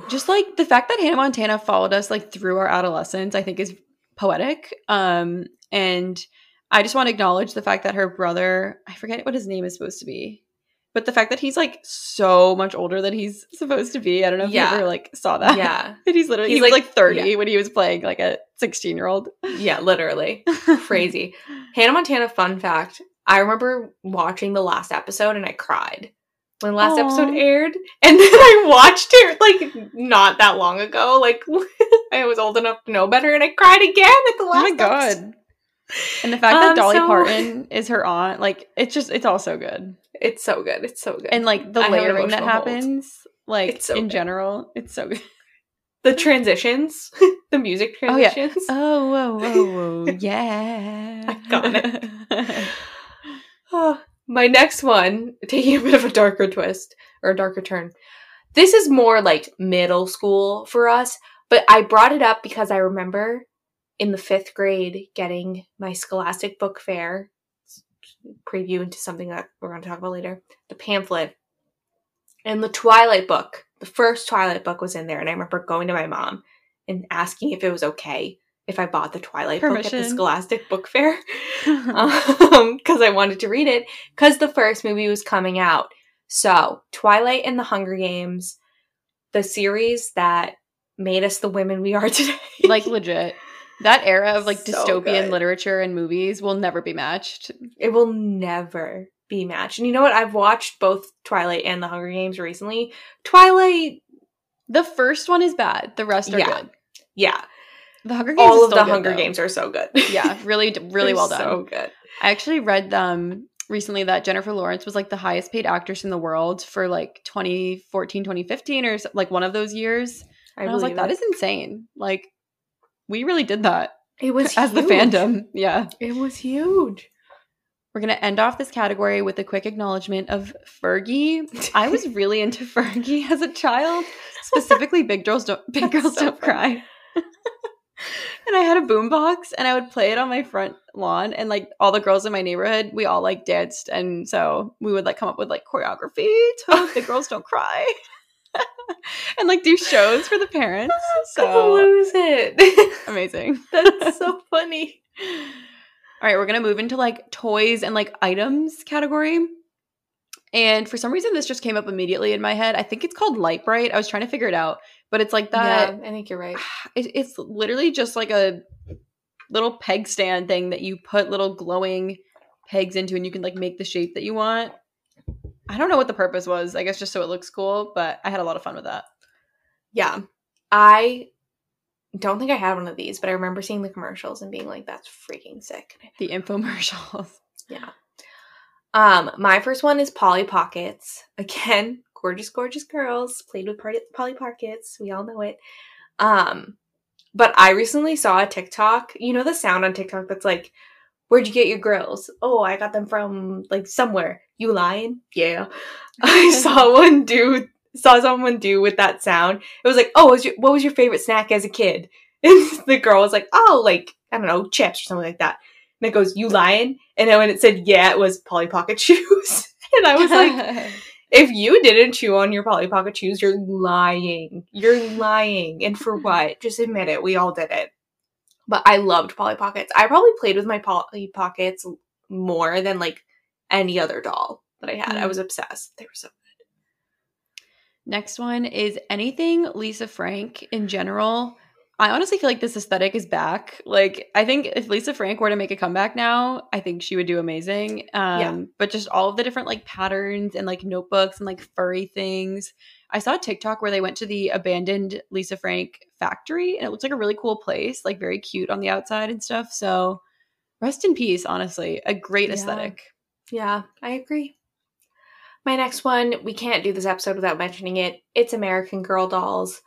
Just like the fact that Hannah Montana followed us like through our adolescence, I think is poetic. Um, and I just want to acknowledge the fact that her brother, I forget what his name is supposed to be, but the fact that he's like so much older than he's supposed to be. I don't know if Yeah. you ever like saw that. yeah, And he's literally He's he was like- like 30 when he was playing like a 16 year old. yeah, literally crazy. Hannah Montana. Fun fact: I remember watching the last episode and I cried when the last Aw. episode aired, and then I watched it like not that long ago. Like I was old enough to know better, and I cried again at the last Oh my god. episode. And the fact that Um, Dolly so- Parton is her aunt, like it's just it's all so good. It's so good. It's so good. And like the I layering that emotional hold. happens, like so in good. general, it's so good. the transitions, the music transitions. Oh, yeah. Oh, whoa, whoa, whoa, yeah. Iconic. Ah, my next one, taking a bit of a darker twist or a darker turn. This is more like middle school for us, but I brought it up because I remember in the fifth grade getting my Scholastic Book Fair preview into something that we're going to talk about later. The pamphlet and the Twilight book. The first Twilight book was in there, and I remember going to my mom and asking if it was okay if I bought the Twilight book at the Scholastic Book Fair um because I wanted to read it because the first movie was coming out. So, Twilight and the Hunger Games, the series that made us the women we are today. like legit. That era of like So dystopian good. literature and movies will never be matched. it will never be matched. And you know what? I've watched both Twilight and the Hunger Games recently. Twilight, The first one is bad. The rest are Yeah. good. yeah, The Hunger Games. all of the good, Hunger though. Games are so good. yeah, really, really well done. So good. I actually read um recently that Jennifer Lawrence was like the highest paid actress in the world for like 2014, 2015 or like one of those years. I, And I, was like, that insane. Like we really did that it was as the fandom. Yeah. It was huge. We're going to end off this category with a quick acknowledgement of Fergie. I was really into Fergie as a child, specifically Big Girls Don't Big Girls so Don't Cry. And I had a boombox and I would play it on my front lawn and like all the girls in my neighborhood, we all like danced and so we would like come up with like choreography to Big Girls Don't Cry. and like do shows for the parents. So lose it. amazing. That's so funny. All right, we're gonna move into like toys and like items category. And for some reason, this just came up immediately in my head. I think it's called Lite-Brite. I was trying to figure it out, but it's like that. yeah, I think you're right. It, it's literally just like a little peg stand thing that you put little glowing pegs into, and you can like make the shape that you want. I don't know what the purpose was. I guess just so it looks cool, but I had a lot of fun with that. Yeah. I don't think I had one of these, but I remember seeing the commercials and being like, that's freaking sick. The infomercials. Yeah. Um, my first one is Polly Pockets. Again, gorgeous, gorgeous girls played with party- Polly Pockets. We all know it. Um, but I recently saw a TikTok. You know the sound on TikTok that's like, "Where'd you get your grills?" Oh, I got them from like somewhere. You lying? Yeah. I saw one do saw someone do with that sound. It was like, "Oh, what was your, what was your favorite snack as a kid?" And the girl was like, "Oh, like I don't know, chips or something like that." And it goes, "You lying?" And then when it said, "Yeah," it was Polly Pocket shoes. and I was like, If you didn't chew on your Polly Pocket chews, you're lying. You're lying. And for what? Just admit it. We all did it. But I loved Polly Pockets. I probably played with my Polly Pockets more than like any other doll that I had. I Mm. was obsessed. They were so good. Next one is anything Lisa Frank in general. I honestly feel like this aesthetic is back. Like, I think if Lisa Frank were to make a comeback now, I think she would do amazing. Um, Yeah. But just all of the different like patterns and like notebooks and like furry things. I saw a TikTok where they went to the abandoned Lisa Frank factory and it looks like a really cool place, like very cute on the outside and stuff. So, rest in peace, honestly. A great Yeah. aesthetic. Yeah, I agree. My next one, we can't do this episode without mentioning it. It's American Girl dolls.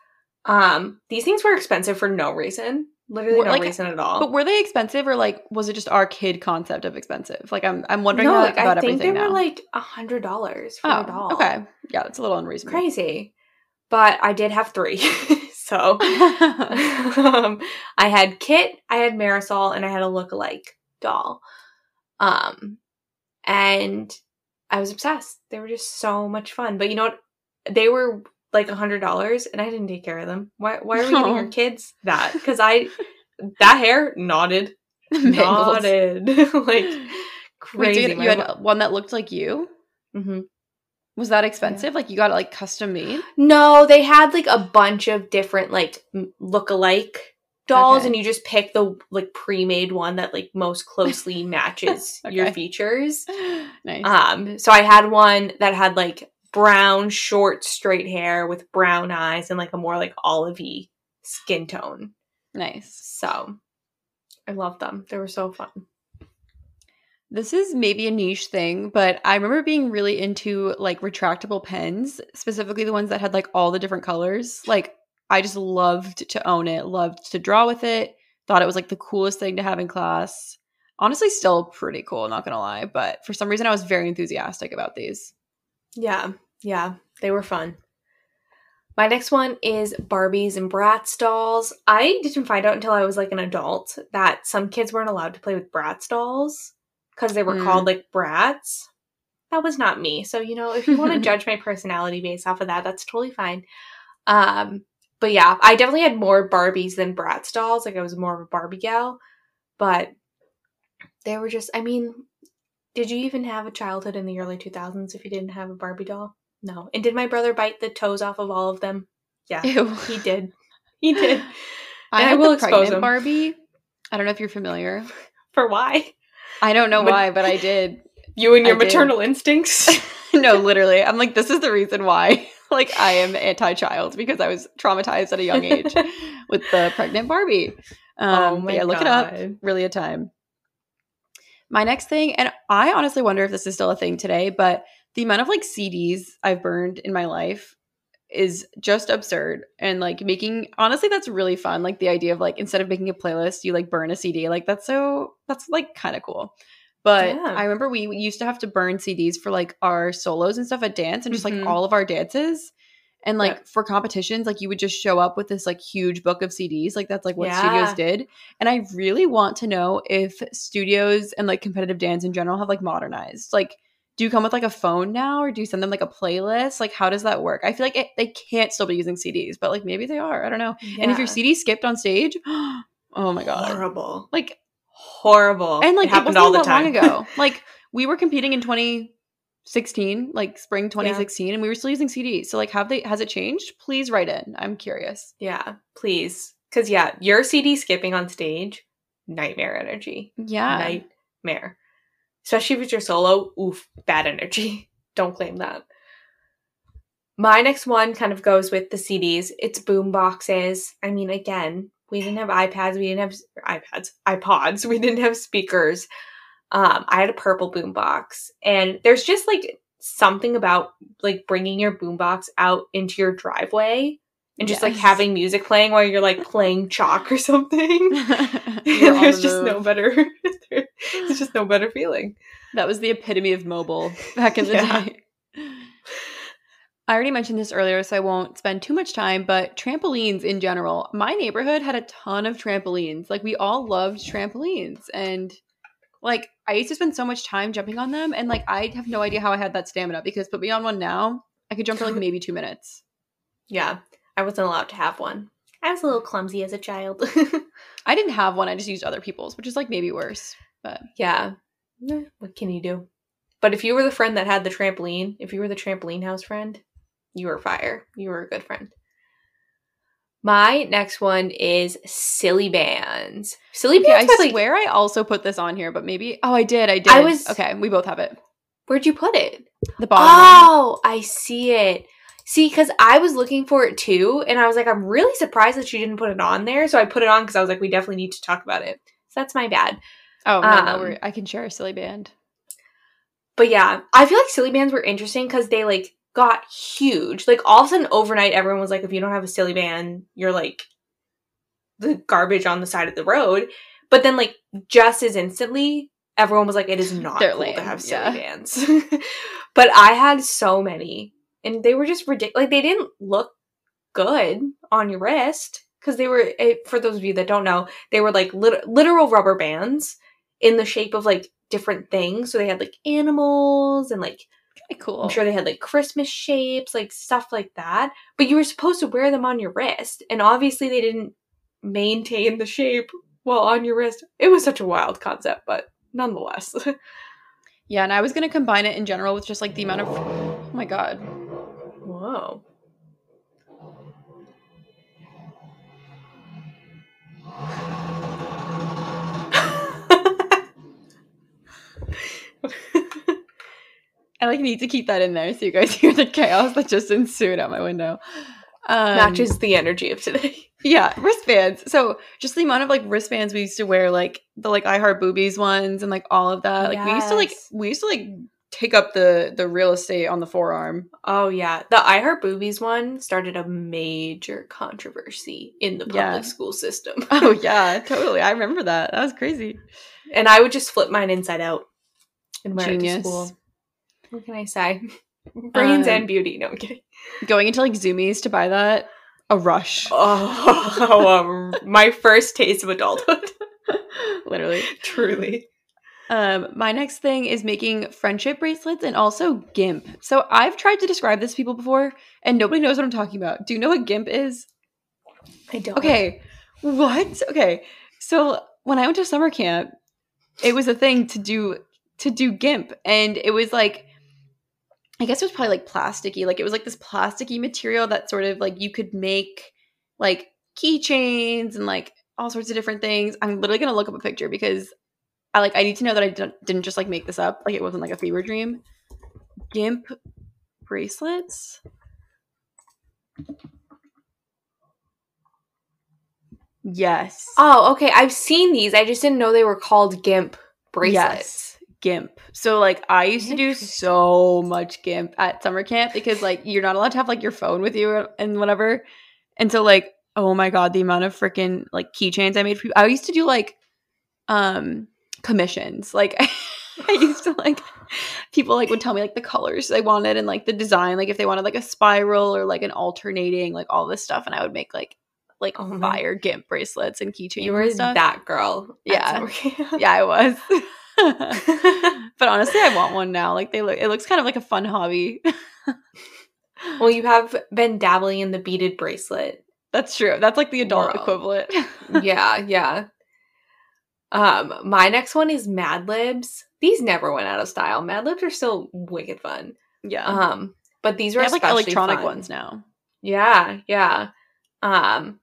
Um, these things were expensive for no reason. Literally no like, reason at all. But were they expensive or like was it just our kid concept of expensive? Like I'm I'm wondering no, like about I think they now. were like a hundred dollars for oh, a doll. okay, yeah, that's a little unreasonable. Crazy. But I did have three. so um, I had Kit, I had Marisol, and I had a look-alike doll. Um, and I was obsessed. They were just so much fun. But you know what? They were like a hundred dollars, and I didn't take care of them. Why? Why are we giving our kids that? Because I that hair nodded, Mangled. nodded like crazy. so you, you had one that looked like you. hmm Was that expensive? Like you got it like custom made? No, they had like a bunch of different like look-alike dolls, Okay. and you just pick the like pre-made one that like most closely matches your features. nice. Um, so I had one that had like brown, short, straight hair with brown eyes and like a more like olivey skin tone. nice. So I love them. They were so fun. This is maybe a niche thing, but I remember being really into like retractable pens, specifically the ones that had like all the different colors. Like I just loved to own it, loved to draw with it, thought it was like the coolest thing to have in class. Honestly, still pretty cool, not gonna lie, but for some reason I was very enthusiastic about these. Yeah, yeah, they were fun. My next one is Barbies and Bratz dolls. I didn't find out until I was like an adult that some kids weren't allowed to play with Bratz dolls because they were Mm. called like Brats. That was not me. So, you know, if you want to judge my personality based off of that, that's totally fine. Um, but yeah, I definitely had more Barbies than Bratz dolls. Like I was more of a Barbie gal, but they were just, I mean, did you even have a childhood in the early 2000s if you didn't have a Barbie doll? No. And did my brother bite the toes off of all of them? Yeah, Ew. he did. He did. I I will expose pregnant. Barbie. I don't know if you're familiar. For why? I don't know But- why, but I did. You and your I did. maternal instincts. no, literally. I'm like, this is the reason why. like, I am anti-child because I was traumatized at a young age with the pregnant Barbie. Um, Oh but my yeah, look it up. Really a time. My next thing, and I honestly wonder if this is still a thing today, but the amount of like CDs I've burned in my life is just absurd. And like making, honestly, that's really fun. Like the idea of like instead of making a playlist, you like burn a CD. Like that's so, that's like kind of cool. But Yeah. I remember we used to have to burn CDs for like our solos and stuff at dance and just Mhm. like all of our dances. And like Yeah. for competitions, like you would just show up with this like huge book of CDs. Like that's like what Yeah. studios did. And I really want to know if studios and like competitive dance in general have like modernized. Like, do you come with like a phone now or do you send them like a playlist? Like, how does that work? I feel like it, they can't still be using CDs, but like maybe they are. I don't know. And if your CD skipped on stage, oh my God. horrible, Like, horrible, and like it it, happened wasn't all the that time. long ago. like, we were competing in 2016, like spring 2016, and we were still using CDs. So like, have they, has it changed? Please write in. I'm curious. yeah, please, because yeah, your CD skipping on stage, nightmare energy, Yeah. nightmare. Especially if it's your solo, oof, bad energy. Don't claim that. My next one kind of goes with the CDs. It's boom boxes. I mean, again, we didn't have iPads, we didn't have iPads, iPods, we didn't have speakers. Um, I had a purple boombox, and there's just like something about like bringing your boombox out into your driveway and just like having music playing while you're like playing chalk or something. There's the just no better. there's just no better feeling. That was the epitome of mobile back in the Yeah. day. I already mentioned this earlier, so I won't spend too much time, but trampolines in general. My neighborhood had a ton of trampolines. Like, we all loved trampolines. And like I used to spend so much time jumping on them, and like I have no idea how I had that stamina because put me on one now, I could jump for like maybe two minutes. Yeah, I wasn't allowed to have one. I was a little clumsy as a child. I didn't have one; I just used other people's, which is like maybe worse. But yeah, Eh, what can you do? But if you were the friend that had the trampoline, if you were the trampoline house friend, you were fire. You were a good friend. My next one is Silly Bandz. Silly okay, I bands. were, like, swear I also put this on here, but maybe oh I did, I did. I was- okay. We both have it. where'd you put it? The bottom. one. Oh, I see it. See, because I was looking for it too, and I was like, I'm really surprised that you didn't put it on there. So I put it on because I was like, we definitely need to talk about it. So that's my bad. Oh no, no Um, we're, I can share a silly band. But yeah, I feel like Silly Bandz were interesting because they like got huge. Like all of a sudden, overnight, everyone was like, if you don't have a silly band, you're like the garbage on the side of the road. But then, like just as instantly, everyone was like, it is not They're cool lame, to have silly yeah. bands. but I had so many, and they were just ridiculous. Like they didn't look good on your wrist because they were. eh, For those of you that don't know, they were like lit- literal rubber bands in the shape of like different things. So they had like animals and like Cool. I'm sure they had like Christmas shapes, like stuff like that. But you were supposed to wear them on your wrist, and obviously they didn't maintain the shape while on your wrist. It was such a wild concept, but nonetheless. Yeah, and I was gonna combine it in general with just like the amount of oh my god. Whoa. I like need to keep that in there so you guys hear the chaos that just ensued out my window. Um, Matches the energy of today. Yeah, wristbands. So just the amount of like wristbands we used to wear, like the like I Heart Boobies ones and like all of that. Like we used to like Yes. we used to like take up the the real estate on the forearm. Oh yeah, the I Heart Boobies one started a major controversy in the public Yeah. school system. Oh yeah, totally. I remember that. That was crazy. and I would just flip mine inside out and wear it to Genius. school. What can I say? Brains Um, and beauty. No, I'm kidding. Going into like Zumiez to buy that, a rush. Oh, um, my first taste of adulthood. Literally. Truly. Um, my next thing is making friendship bracelets and also GIMP. So I've tried to describe this to people before, and nobody knows what I'm talking about. Do you know what GIMP is? I don't. Okay. What? Okay. So when I went to summer camp, it was a thing to do to do GIMP, and it was like I guess it was probably like plasticky. Like it was like this plasticky material that sort of like you could make like keychains and like all sorts of different things. I'm literally gonna look up a picture because I like I need to know that I didn't, didn't just like make this up. Like it wasn't like a fever dream. GIMP bracelets. Yes. Oh, okay. I've seen these. I just didn't know they were called GIMP bracelets. Yes. GIMP. So like I used to do so much GIMP at summer camp because like you're not allowed to have like your phone with you and whatever. And so like oh my god, the amount of freaking like keychains I made for people. I used to do like um commissions. Like I used to like people like would tell me like the colors they wanted and like the design, like if they wanted like a spiral or like an alternating, like all this stuff, and I would make like like Oh fire GIMP bracelets and keychains You were and stuff. that girl. Yeah. yeah, I was. but honestly, I want one now. Like they look, it looks kind of like a fun hobby. well, you have been dabbling in the beaded bracelet. That's true. That's like the adult World. equivalent. yeah, yeah. Um, my next one is Mad Libs. These never went out of style. Mad Libs are still wicked fun. yeah, Um, but these were have like electronic fun. ones now. Yeah, yeah. Um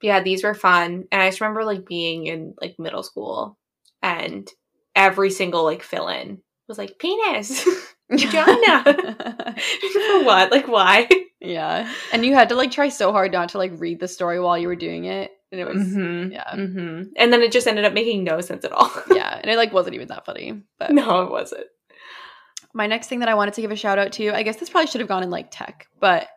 yeah, these were fun. And I just remember like being in like middle school and every single like fill in was like penis. Vagina. For what? Like why? yeah, and you had to like try so hard not to like read the story while you were doing it, and it was Mhm, yeah. mhm. And then it just ended up making no sense at all. yeah, and it like wasn't even that funny. But no, it wasn't. my next thing that I wanted to give a shout out to, I guess this probably should have gone in like tech, but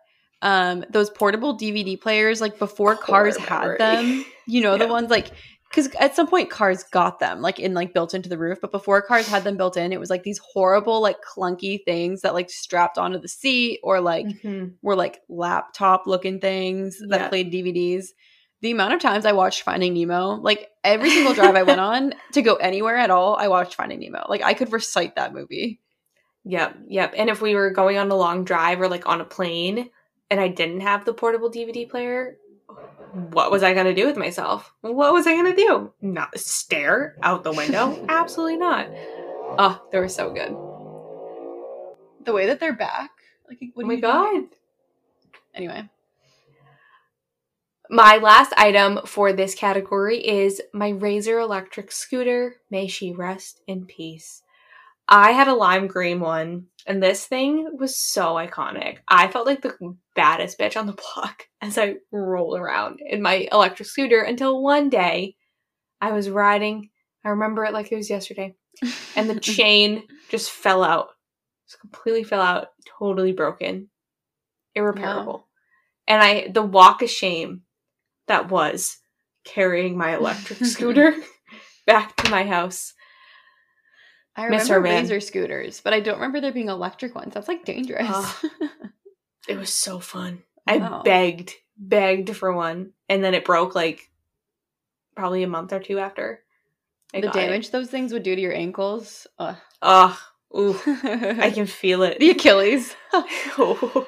um those portable DVD players like before Core cars had them, you know the ones like cuz at some point cars got them like in like built into the roof, but before cars had them built in, it was like these horrible like clunky things that like strapped onto the seat or like Mhm. were like laptop looking things that Yeah. played DVDs. the amount of times I watched Finding Nemo, like every single drive I went on to go anywhere at all, I watched Finding Nemo. Like I could recite that movie. Yep, yep. And if we were going on a long drive or like on a plane and I didn't have the portable DVD player, what was I going to do with myself? What was I going to do? Not stare out the window? Absolutely not. Oh, they were so good. The way that they're back, like, Oh my god. think? Anyway, My last item for this category is my Razor electric scooter. May she rest in peace. I had a lime green one, and this thing was so iconic. I felt like the baddest bitch on the block as I rolled around in my electric scooter until one day I was riding. I remember it like it was yesterday, and the chain just fell out. Just completely fell out, totally broken, irreparable. And I, the walk of shame that was carrying my electric scooter back to my house. I Miss remember her, razor scooters, but I don't remember there being electric ones. That's like dangerous. Ugh. It was so fun. Wow. I begged, begged for one, and then it broke like probably a month or two after. I the got it. damage those things would do to your ankles. Ugh. Ugh, ooh, I I can feel it. the Achilles. Oh.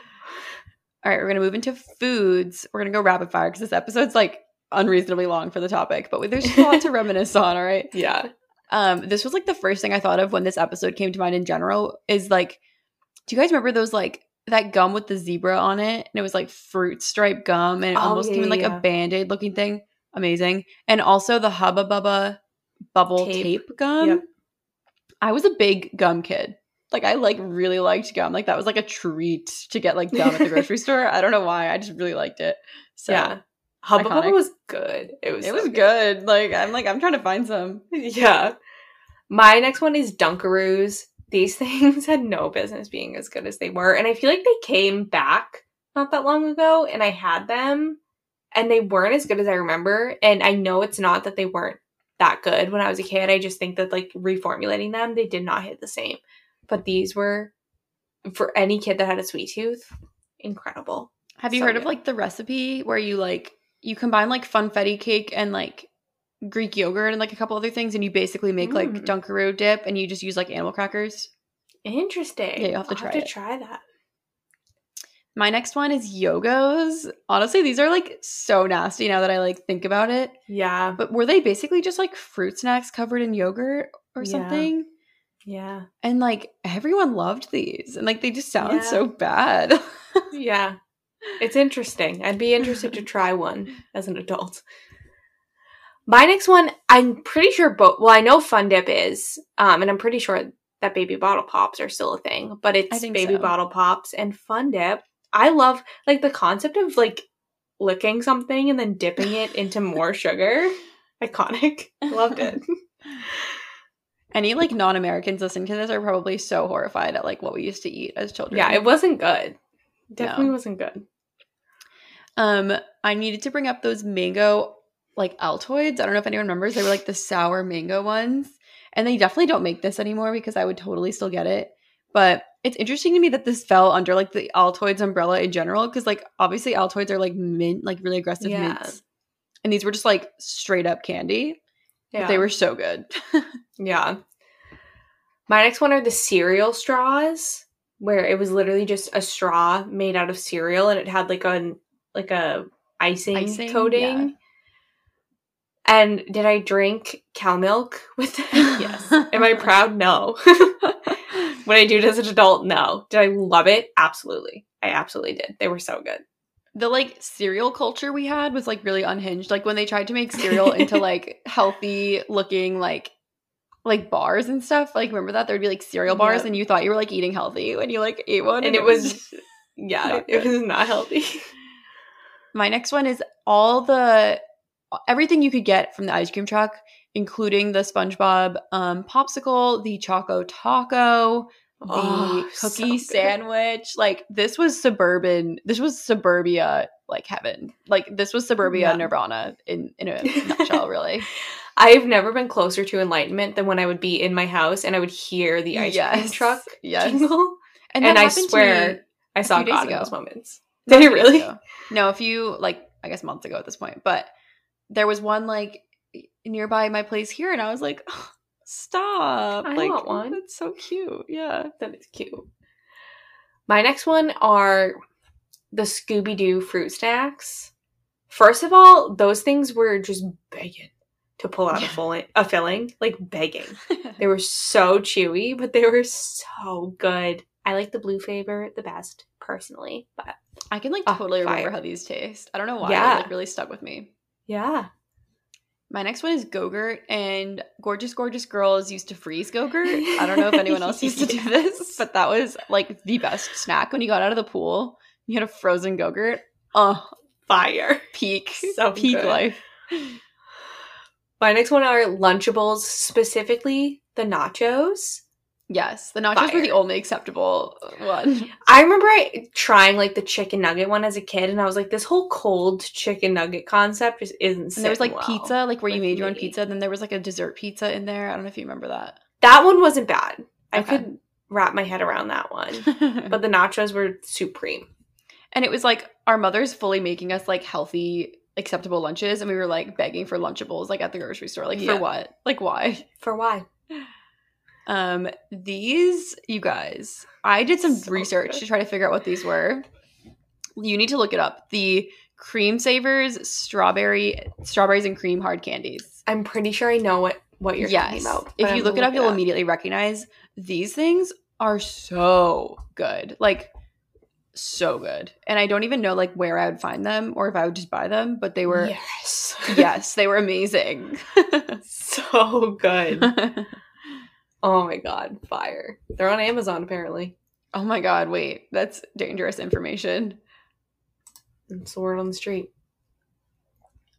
All right, we're gonna move into foods. We're gonna go rapid fire because this episode's like unreasonably long for the topic, but there's a lot to reminisce on. All right. yeah. Um, this was like the first thing I thought of when this episode came to mind in general. Is like, do you guys remember those like that gum with the zebra on it, and it was like fruit stripe gum, and it Oh, almost yeah, came in like yeah, a band aid looking thing. Amazing, and also the Hubba Bubba bubble Tape. tape, gum. Yep. I was a big gum kid. Like I like really liked gum. Like that was like a treat to get like gum at the grocery store. I don't know why. I just really liked it. So yeah. Hubba Bubba was good. It was it so was good. Like I'm like I'm trying to find some. Yeah. My next one is Dunkaroos. These things had no business being as good as they were. And I feel like they came back not that long ago and I had them and they weren't as good as I remember. And I know it's not that they weren't that good when I was a kid. I just think that like reformulating them, they did not hit the same. But these were for any kid that had a sweet tooth, incredible. Have you So heard of like the recipe where you like you combine like funfetti cake and like Greek yogurt and like a couple other things and you basically make like Mm. Dunkaroo dip and you just use like animal crackers? Interesting. Yeah, you'll have to I'll try have it. to try that. My next one is Yogos. Honestly, these are like so nasty now that I like think about it. Yeah. But were they basically just like fruit snacks covered in yogurt or Yeah. something? Yeah. And like everyone loved these and like they just sound Yeah. so bad. Yeah. It's interesting. I'd be interested to try one as an adult. My next one, I'm pretty sure both well, I know Fun Dip is, um, and I'm pretty sure that baby bottle pops are still a thing, but it's baby so. bottle pops and Fun Dip. I love like the concept of like licking something and then dipping it into more sugar. Iconic. Loved it. Any like non-Americans listening to this are probably so horrified at like what we used to eat as children. yeah, it wasn't good. Definitely No. wasn't good. Um, I needed to bring up those mango like Altoids. I don't know if anyone remembers. They were like the sour mango ones, and they definitely don't make this anymore because I would totally still get it. But it's interesting to me that this fell under like the Altoids umbrella in general because like obviously Altoids are like mint, like really aggressive Yeah. mints, and these were just like straight up candy. But Yeah. they were so good. Yeah. My next one are the cereal straws, where it was literally just a straw made out of cereal and it had like a like a icing, Icing, coating. And did I drink cow milk with them? yes. Am I proud? No. Would I do as an adult? No. Did I love it? Absolutely. I absolutely did. They were so good. the like cereal culture we had was like really unhinged. Like when they tried to make cereal into like healthy looking like like bars and stuff. Like remember that there'd be like cereal bars Yeah. and you thought you were like eating healthy when you like ate one And it was yeah, it good. was not healthy. My next one is all the everything you could get from the ice cream truck, including the SpongeBob um, popsicle, the Choco Taco, the Oh, cookie good. sandwich. Like this was suburban. This was suburbia like heaven. Like this was suburbia Yeah. Nirvana in in a nutshell. Really. I've never been closer to enlightenment than when I would be in my house and I would hear the ice cream truck Yes. jingle. And, And I swear I saw God in those moments. Did days really? ago. No, a few like I guess months ago at this point. But there was one like nearby my place here, and I was like, "Oh, stop! I like, want one. That's so cute. Yeah. That is cute. My next one are the Scooby Doo fruit snacks. First of all, those things were just begging to pull out a, Yeah. filling, a filling, like begging. They were so chewy, but they were so good. I like the blue flavor the best, personally. But I can like Oh, totally remember fire. how these taste. I don't know why. Yeah. It like really stuck with me. yeah, My next one is Gogurt, and gorgeous, gorgeous girls used to freeze Gogurt. I don't know if anyone else used to do this, but that was like the best snack when you got out of the pool. You had a frozen Gogurt. Oh, fire. peak, So peak good. life. My next one are Lunchables, specifically the nachos. Yes, the nachos were the only acceptable one. I remember I trying like the chicken nugget one as a kid, and I was like, this whole cold chicken nugget concept just isn't. And there was like well pizza, like where you made your own me. pizza. Then there was like a dessert pizza in there. I don't know if you remember that. That one wasn't bad. I Okay. could wrap my head around that one, but the nachos were supreme. and it was like our mothers fully making us like healthy, acceptable lunches, and we were like begging for Lunchables, like at the grocery store. Like Yeah. for what? Like why? For why? Um, these you guys, I did some So research good. to try to figure out what these were. You need to look it up. The Creme Savers, strawberry, strawberries and cream hard candies. I'm pretty sure I know what what you're talking about. If I'm you look it up, you'll immediately recognize these things are so good. Like so good. And I don't even know like where I would find them or if I would just buy them, but they were yes, yes, they were amazing. so good. Oh my god, fire! They're on Amazon apparently. oh my god, wait. That's dangerous information. It's the word on the street.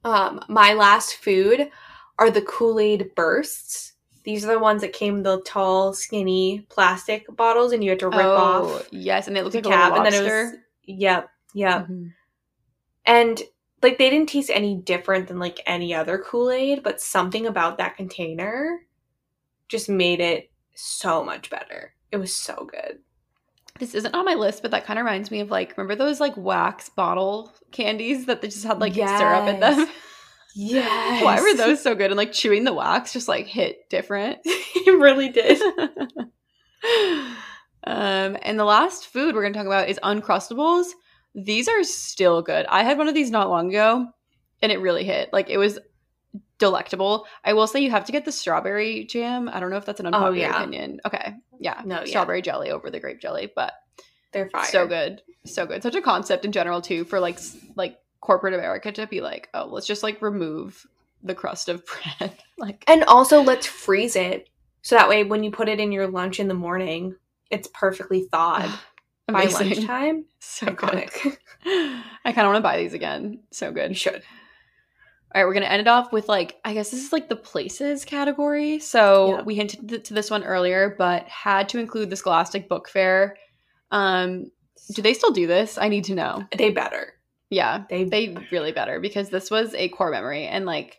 Um, my last food are the Kool Aid bursts. These are the ones that came the tall, skinny plastic bottles, and you had to rip off Oh, Yes, and it looked the like a cap, little and then lobster. it was yep, yep. Mhm. And like they didn't taste any different than like any other Kool Aid, but something about that container just made it so much better. It was so good. This isn't on my list, but that kind of reminds me of like remember those like wax bottle candies that they just had like syrup in them. Yes. Yes. Why were those so good? And like chewing the wax just like hit different. it really did. um, and the last food we're gonna talk about is Uncrustables. These are still good. I had one of these not long ago, and it really hit. Like it was delectable. I will say you have to get the strawberry jam. I don't know if that's an oh, unpopular Oh, yeah. opinion. Okay, yeah, No, yeah. strawberry jelly over the grape jelly, but They're fire. so good, so good. Such a concept in general too for like like corporate America to be like, oh, let's just like remove the crust of bread. like And also let's freeze it. So that way when you put it in your lunch in the morning, it's perfectly thawed by lunchtime. So Iconic. good. I kind of want to buy these again. So you good. should. All right, we're gonna end it off with like I guess this is like the places category. So Yeah. we hinted th- to this one earlier, but had to include the Scholastic Book Fair. Um, do they still do this? I need to know. They better. Yeah, They, they really better because this was a core memory and like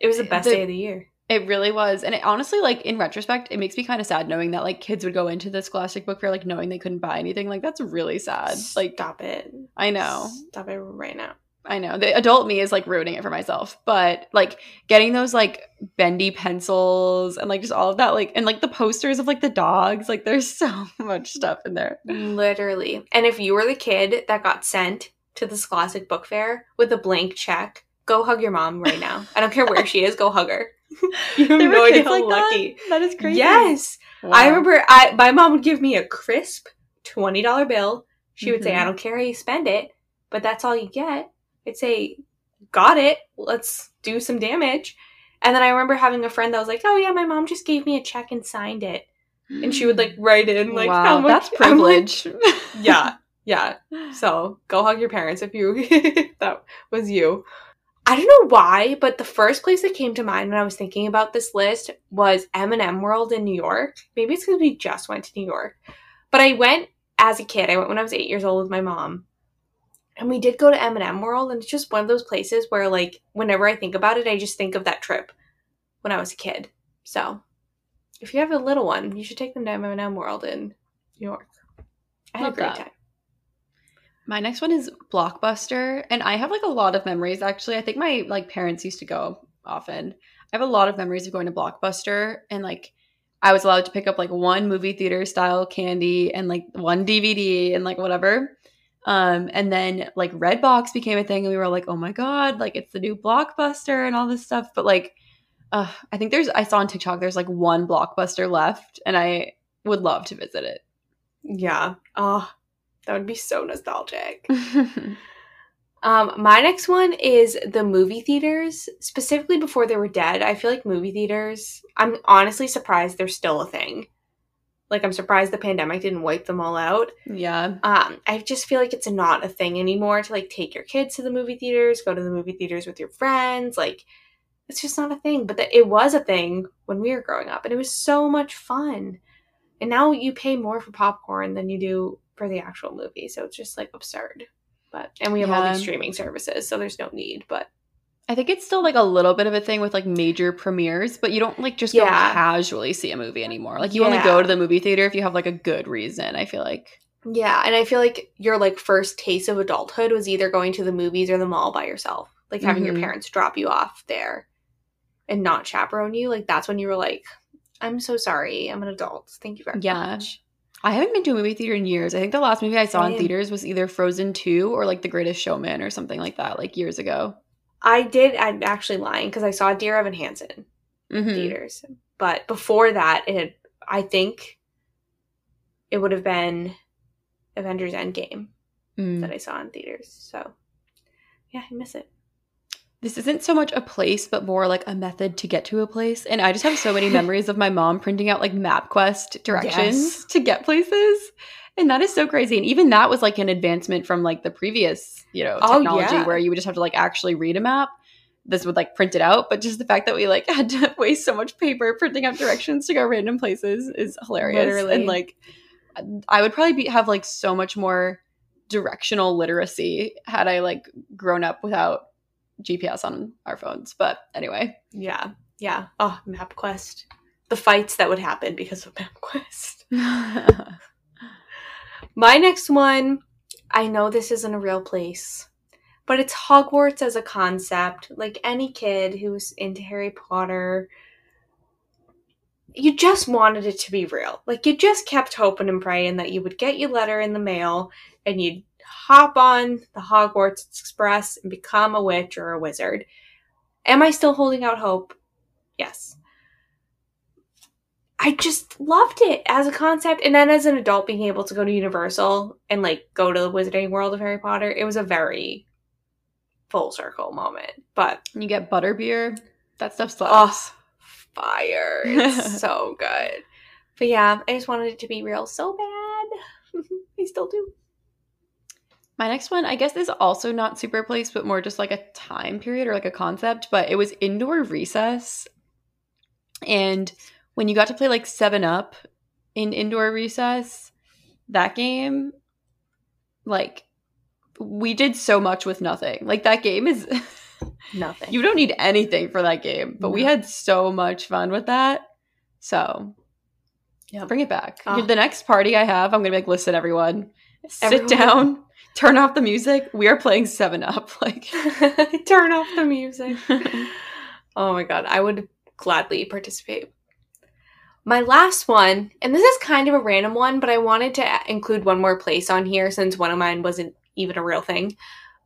it was the best the- day of the year. it really was. And it honestly, like in retrospect, it makes me kind of sad knowing that like kids would go into the Scholastic Book Fair like knowing they couldn't buy anything. Like that's really sad. Like stop it. I know. Stop it right now. I know. The adult me is like ruining it for myself. But like getting those like bendy pencils and like just all of that, like and like the posters of like the dogs, like there's so much stuff in there. Literally. And if you were the kid that got sent to the Scholastic Book Fair with a blank check, go hug your mom right now. I don't care where she is, go hug her. You have There no idea how like that? That is crazy. Yes. Wow. I remember I my mom would give me a crisp twenty dollar bill. She would say, Mhm. I don't care how you spend it, but that's all you get. I'd say, Got it. Let's do some damage. And then I remember having a friend that was like, Oh yeah, my mom just gave me a check and signed it. And she would like write in like wow, how much that's I'm like, privilege. yeah. Yeah. So go hug your parents if you if that was you. I don't know why, but the first place that came to mind when I was thinking about this list was M&M World in New York. Maybe it's because we just went to New York, but I went as a kid. I went when I was eight years old with my mom, and we did go to M&M World, and it's just one of those places where, like, whenever I think about it, I just think of that trip when I was a kid. So, if you have a little one, you should take them to M&M World in New York. I had Love a great that. time. My next one is Blockbuster, and I have like a lot of memories actually. I think my like parents used to go often. I have a lot of memories of going to Blockbuster and like I was allowed to pick up like one movie theater style candy and like one DVD and like whatever. Um, and then like Redbox became a thing, and we were like, oh my god, like it's the new Blockbuster and all this stuff. But like, uh, I think there's I saw on TikTok there's like one Blockbuster left, and I would love to visit it. Yeah. Oh, that would be so nostalgic. Um, my next one is the movie theaters, specifically before they were dead. I feel like movie theaters, I'm honestly surprised they're still a thing. Like, I'm surprised the pandemic didn't wipe them all out. yeah. Um, I just feel like it's not a thing anymore to like take your kids to the movie theaters, go to the movie theaters with your friends. Like, it's just not a thing. But it was a thing when we were growing up, and it was so much fun. And now you pay more for popcorn than you do for the actual movie, so it's just like absurd. But and we have all these streaming services, so there's no need. But I think it's still like a little bit of a thing with like major premieres, but you don't like just go casually see a movie anymore. Like you only go to the movie theater if you have like a good reason, I feel like. yeah, and I feel like your like first taste of adulthood was either going to the movies or the mall by yourself, like having your Mhm. parents drop you off there and not chaperone you. Like that's when you were like, "I'm so sorry, I'm an adult. Thank you very Yeah. much." I haven't been to a movie theater in years. I think the last movie I saw in theaters was either Frozen 2 or like The Greatest Showman or something like that, like years ago. I did. I'm actually lying because I saw Dear Evan Hansen in Mhm. theaters, but before that, it had, I think it would have been Avengers Endgame Mm. that I saw in theaters. So yeah, I miss it. This isn't so much a place, but more like a method to get to a place. And I just have so many memories of my mom printing out like MapQuest directions Yes. to get places. And that is so crazy. And even that was like an advancement from like the previous, you know, Oh, technology yeah. where you would just have to like actually read a map. This would like print it out. But just the fact that we like had to waste so much paper printing out directions to go random places is hilarious. Literally. And like I would probably be have like so much more directional literacy had I like grown up without GPS on our phones. But anyway, Yeah, yeah. Oh, MapQuest. The fights that would happen because of MapQuest. My next one, I know this isn't a real place, but it's Hogwarts as a concept. Like any kid who's into Harry Potter, you just wanted it to be real. Like you just kept hoping and praying that you would get your letter in the mail and you'd hop on the Hogwarts Express and become a witch or a wizard. Am I still holding out hope? Yes. I just loved it as a concept. And then as an adult, being able to go to Universal and like go to the Wizarding World of Harry Potter, it was a very full circle moment. But you get butterbeer. That stuff oh, slaps. fire. It's so good. But yeah, I just wanted it to be real so bad. I still do. My next one, I guess, is also not super place, but more just like a time period or like a concept. But it was indoor recess, and when you got to play like Seven Up in indoor recess, that game, like, we did so much with nothing. Like that game is, Nothing. you don't need anything for that game, but we had so much fun with that. So, Yep. bring it back. Ah. The next party I have, I'm gonna be like, listen, everyone, sit Everyone. down, turn off the music. We are playing Seven Up. Like, Turn off the music. oh my god, I would gladly participate. My last one, and this is kind of a random one, but I wanted to include one more place on here since one of mine wasn't even a real thing.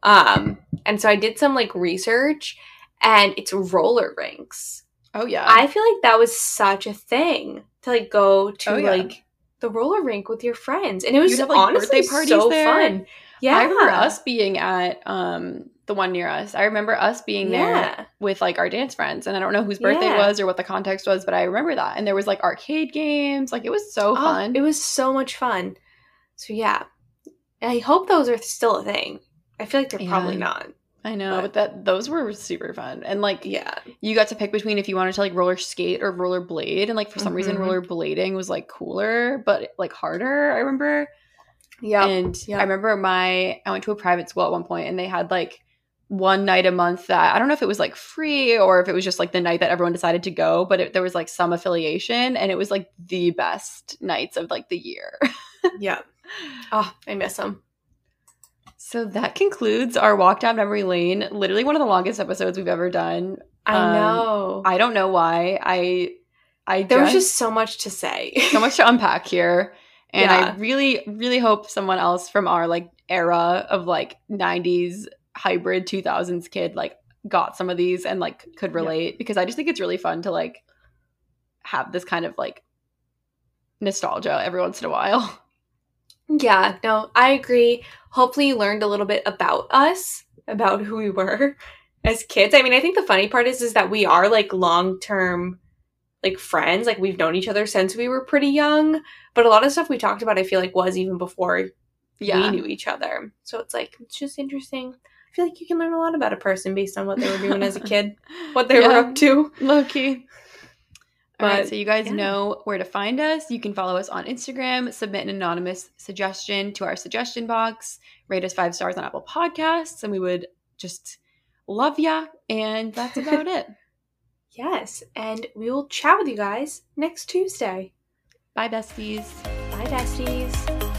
Um, and so I did some like research, and it's roller rinks. oh yeah, I feel like that was such a thing to like go to Oh, yeah. like the roller rink with your friends, and it was have, like, honestly birthday parties so there. fun. Yeah, I remember us being at um the one near us. I remember us being there with like our dance friends, and I don't know whose birthday Yeah. it was or what the context was, but I remember that. And there was like arcade games. Like it was so Oh, fun. it was so much fun. So yeah, I hope those are still a thing. I feel like they're probably not. I know, but- but that those were super fun. And like Yeah, you got to pick between if you wanted to like roller skate or roller blade, and like for some reason Mhm. roller blading was like cooler, but like harder. I remember. yeah, And yeah. I remember my I went to a private school at one point and they had like one night a month that I don't know if it was like free or if it was just like the night that everyone decided to go, but it, there was like some affiliation and it was like the best nights of like the year. yeah. Oh, I miss them. So that concludes our walk down memory lane. Literally one of the longest episodes we've ever done. I Um, know. I don't know why. I I there was just just so much to say. so much to unpack here. And Yeah. I really, really hope someone else from our like era of like 90s hybrid 2000s kid like got some of these and like could Yeah. relate because I just think it's really fun to like have this kind of like nostalgia every once in a while. Yeah, no, I agree. Hopefully, you learned a little bit about us, about who we were as kids. I mean, I think the funny part is, is that we are like long term, like friends. Like we've known each other since we were pretty young. But a lot of stuff we talked about, I feel like, was even before Yeah. we knew each other. So it's like it's just interesting. I feel like you can learn a lot about a person based on what they were doing as a kid, what they were up to. Low key. All right, so you guys yeah. know where to find us. You can follow us on Instagram, submit an anonymous suggestion to our suggestion box, rate us five stars on Apple Podcasts, and we would just love ya. And that's about it. Yes, and we will chat with you guys next Tuesday. Bye, besties. Bye, besties.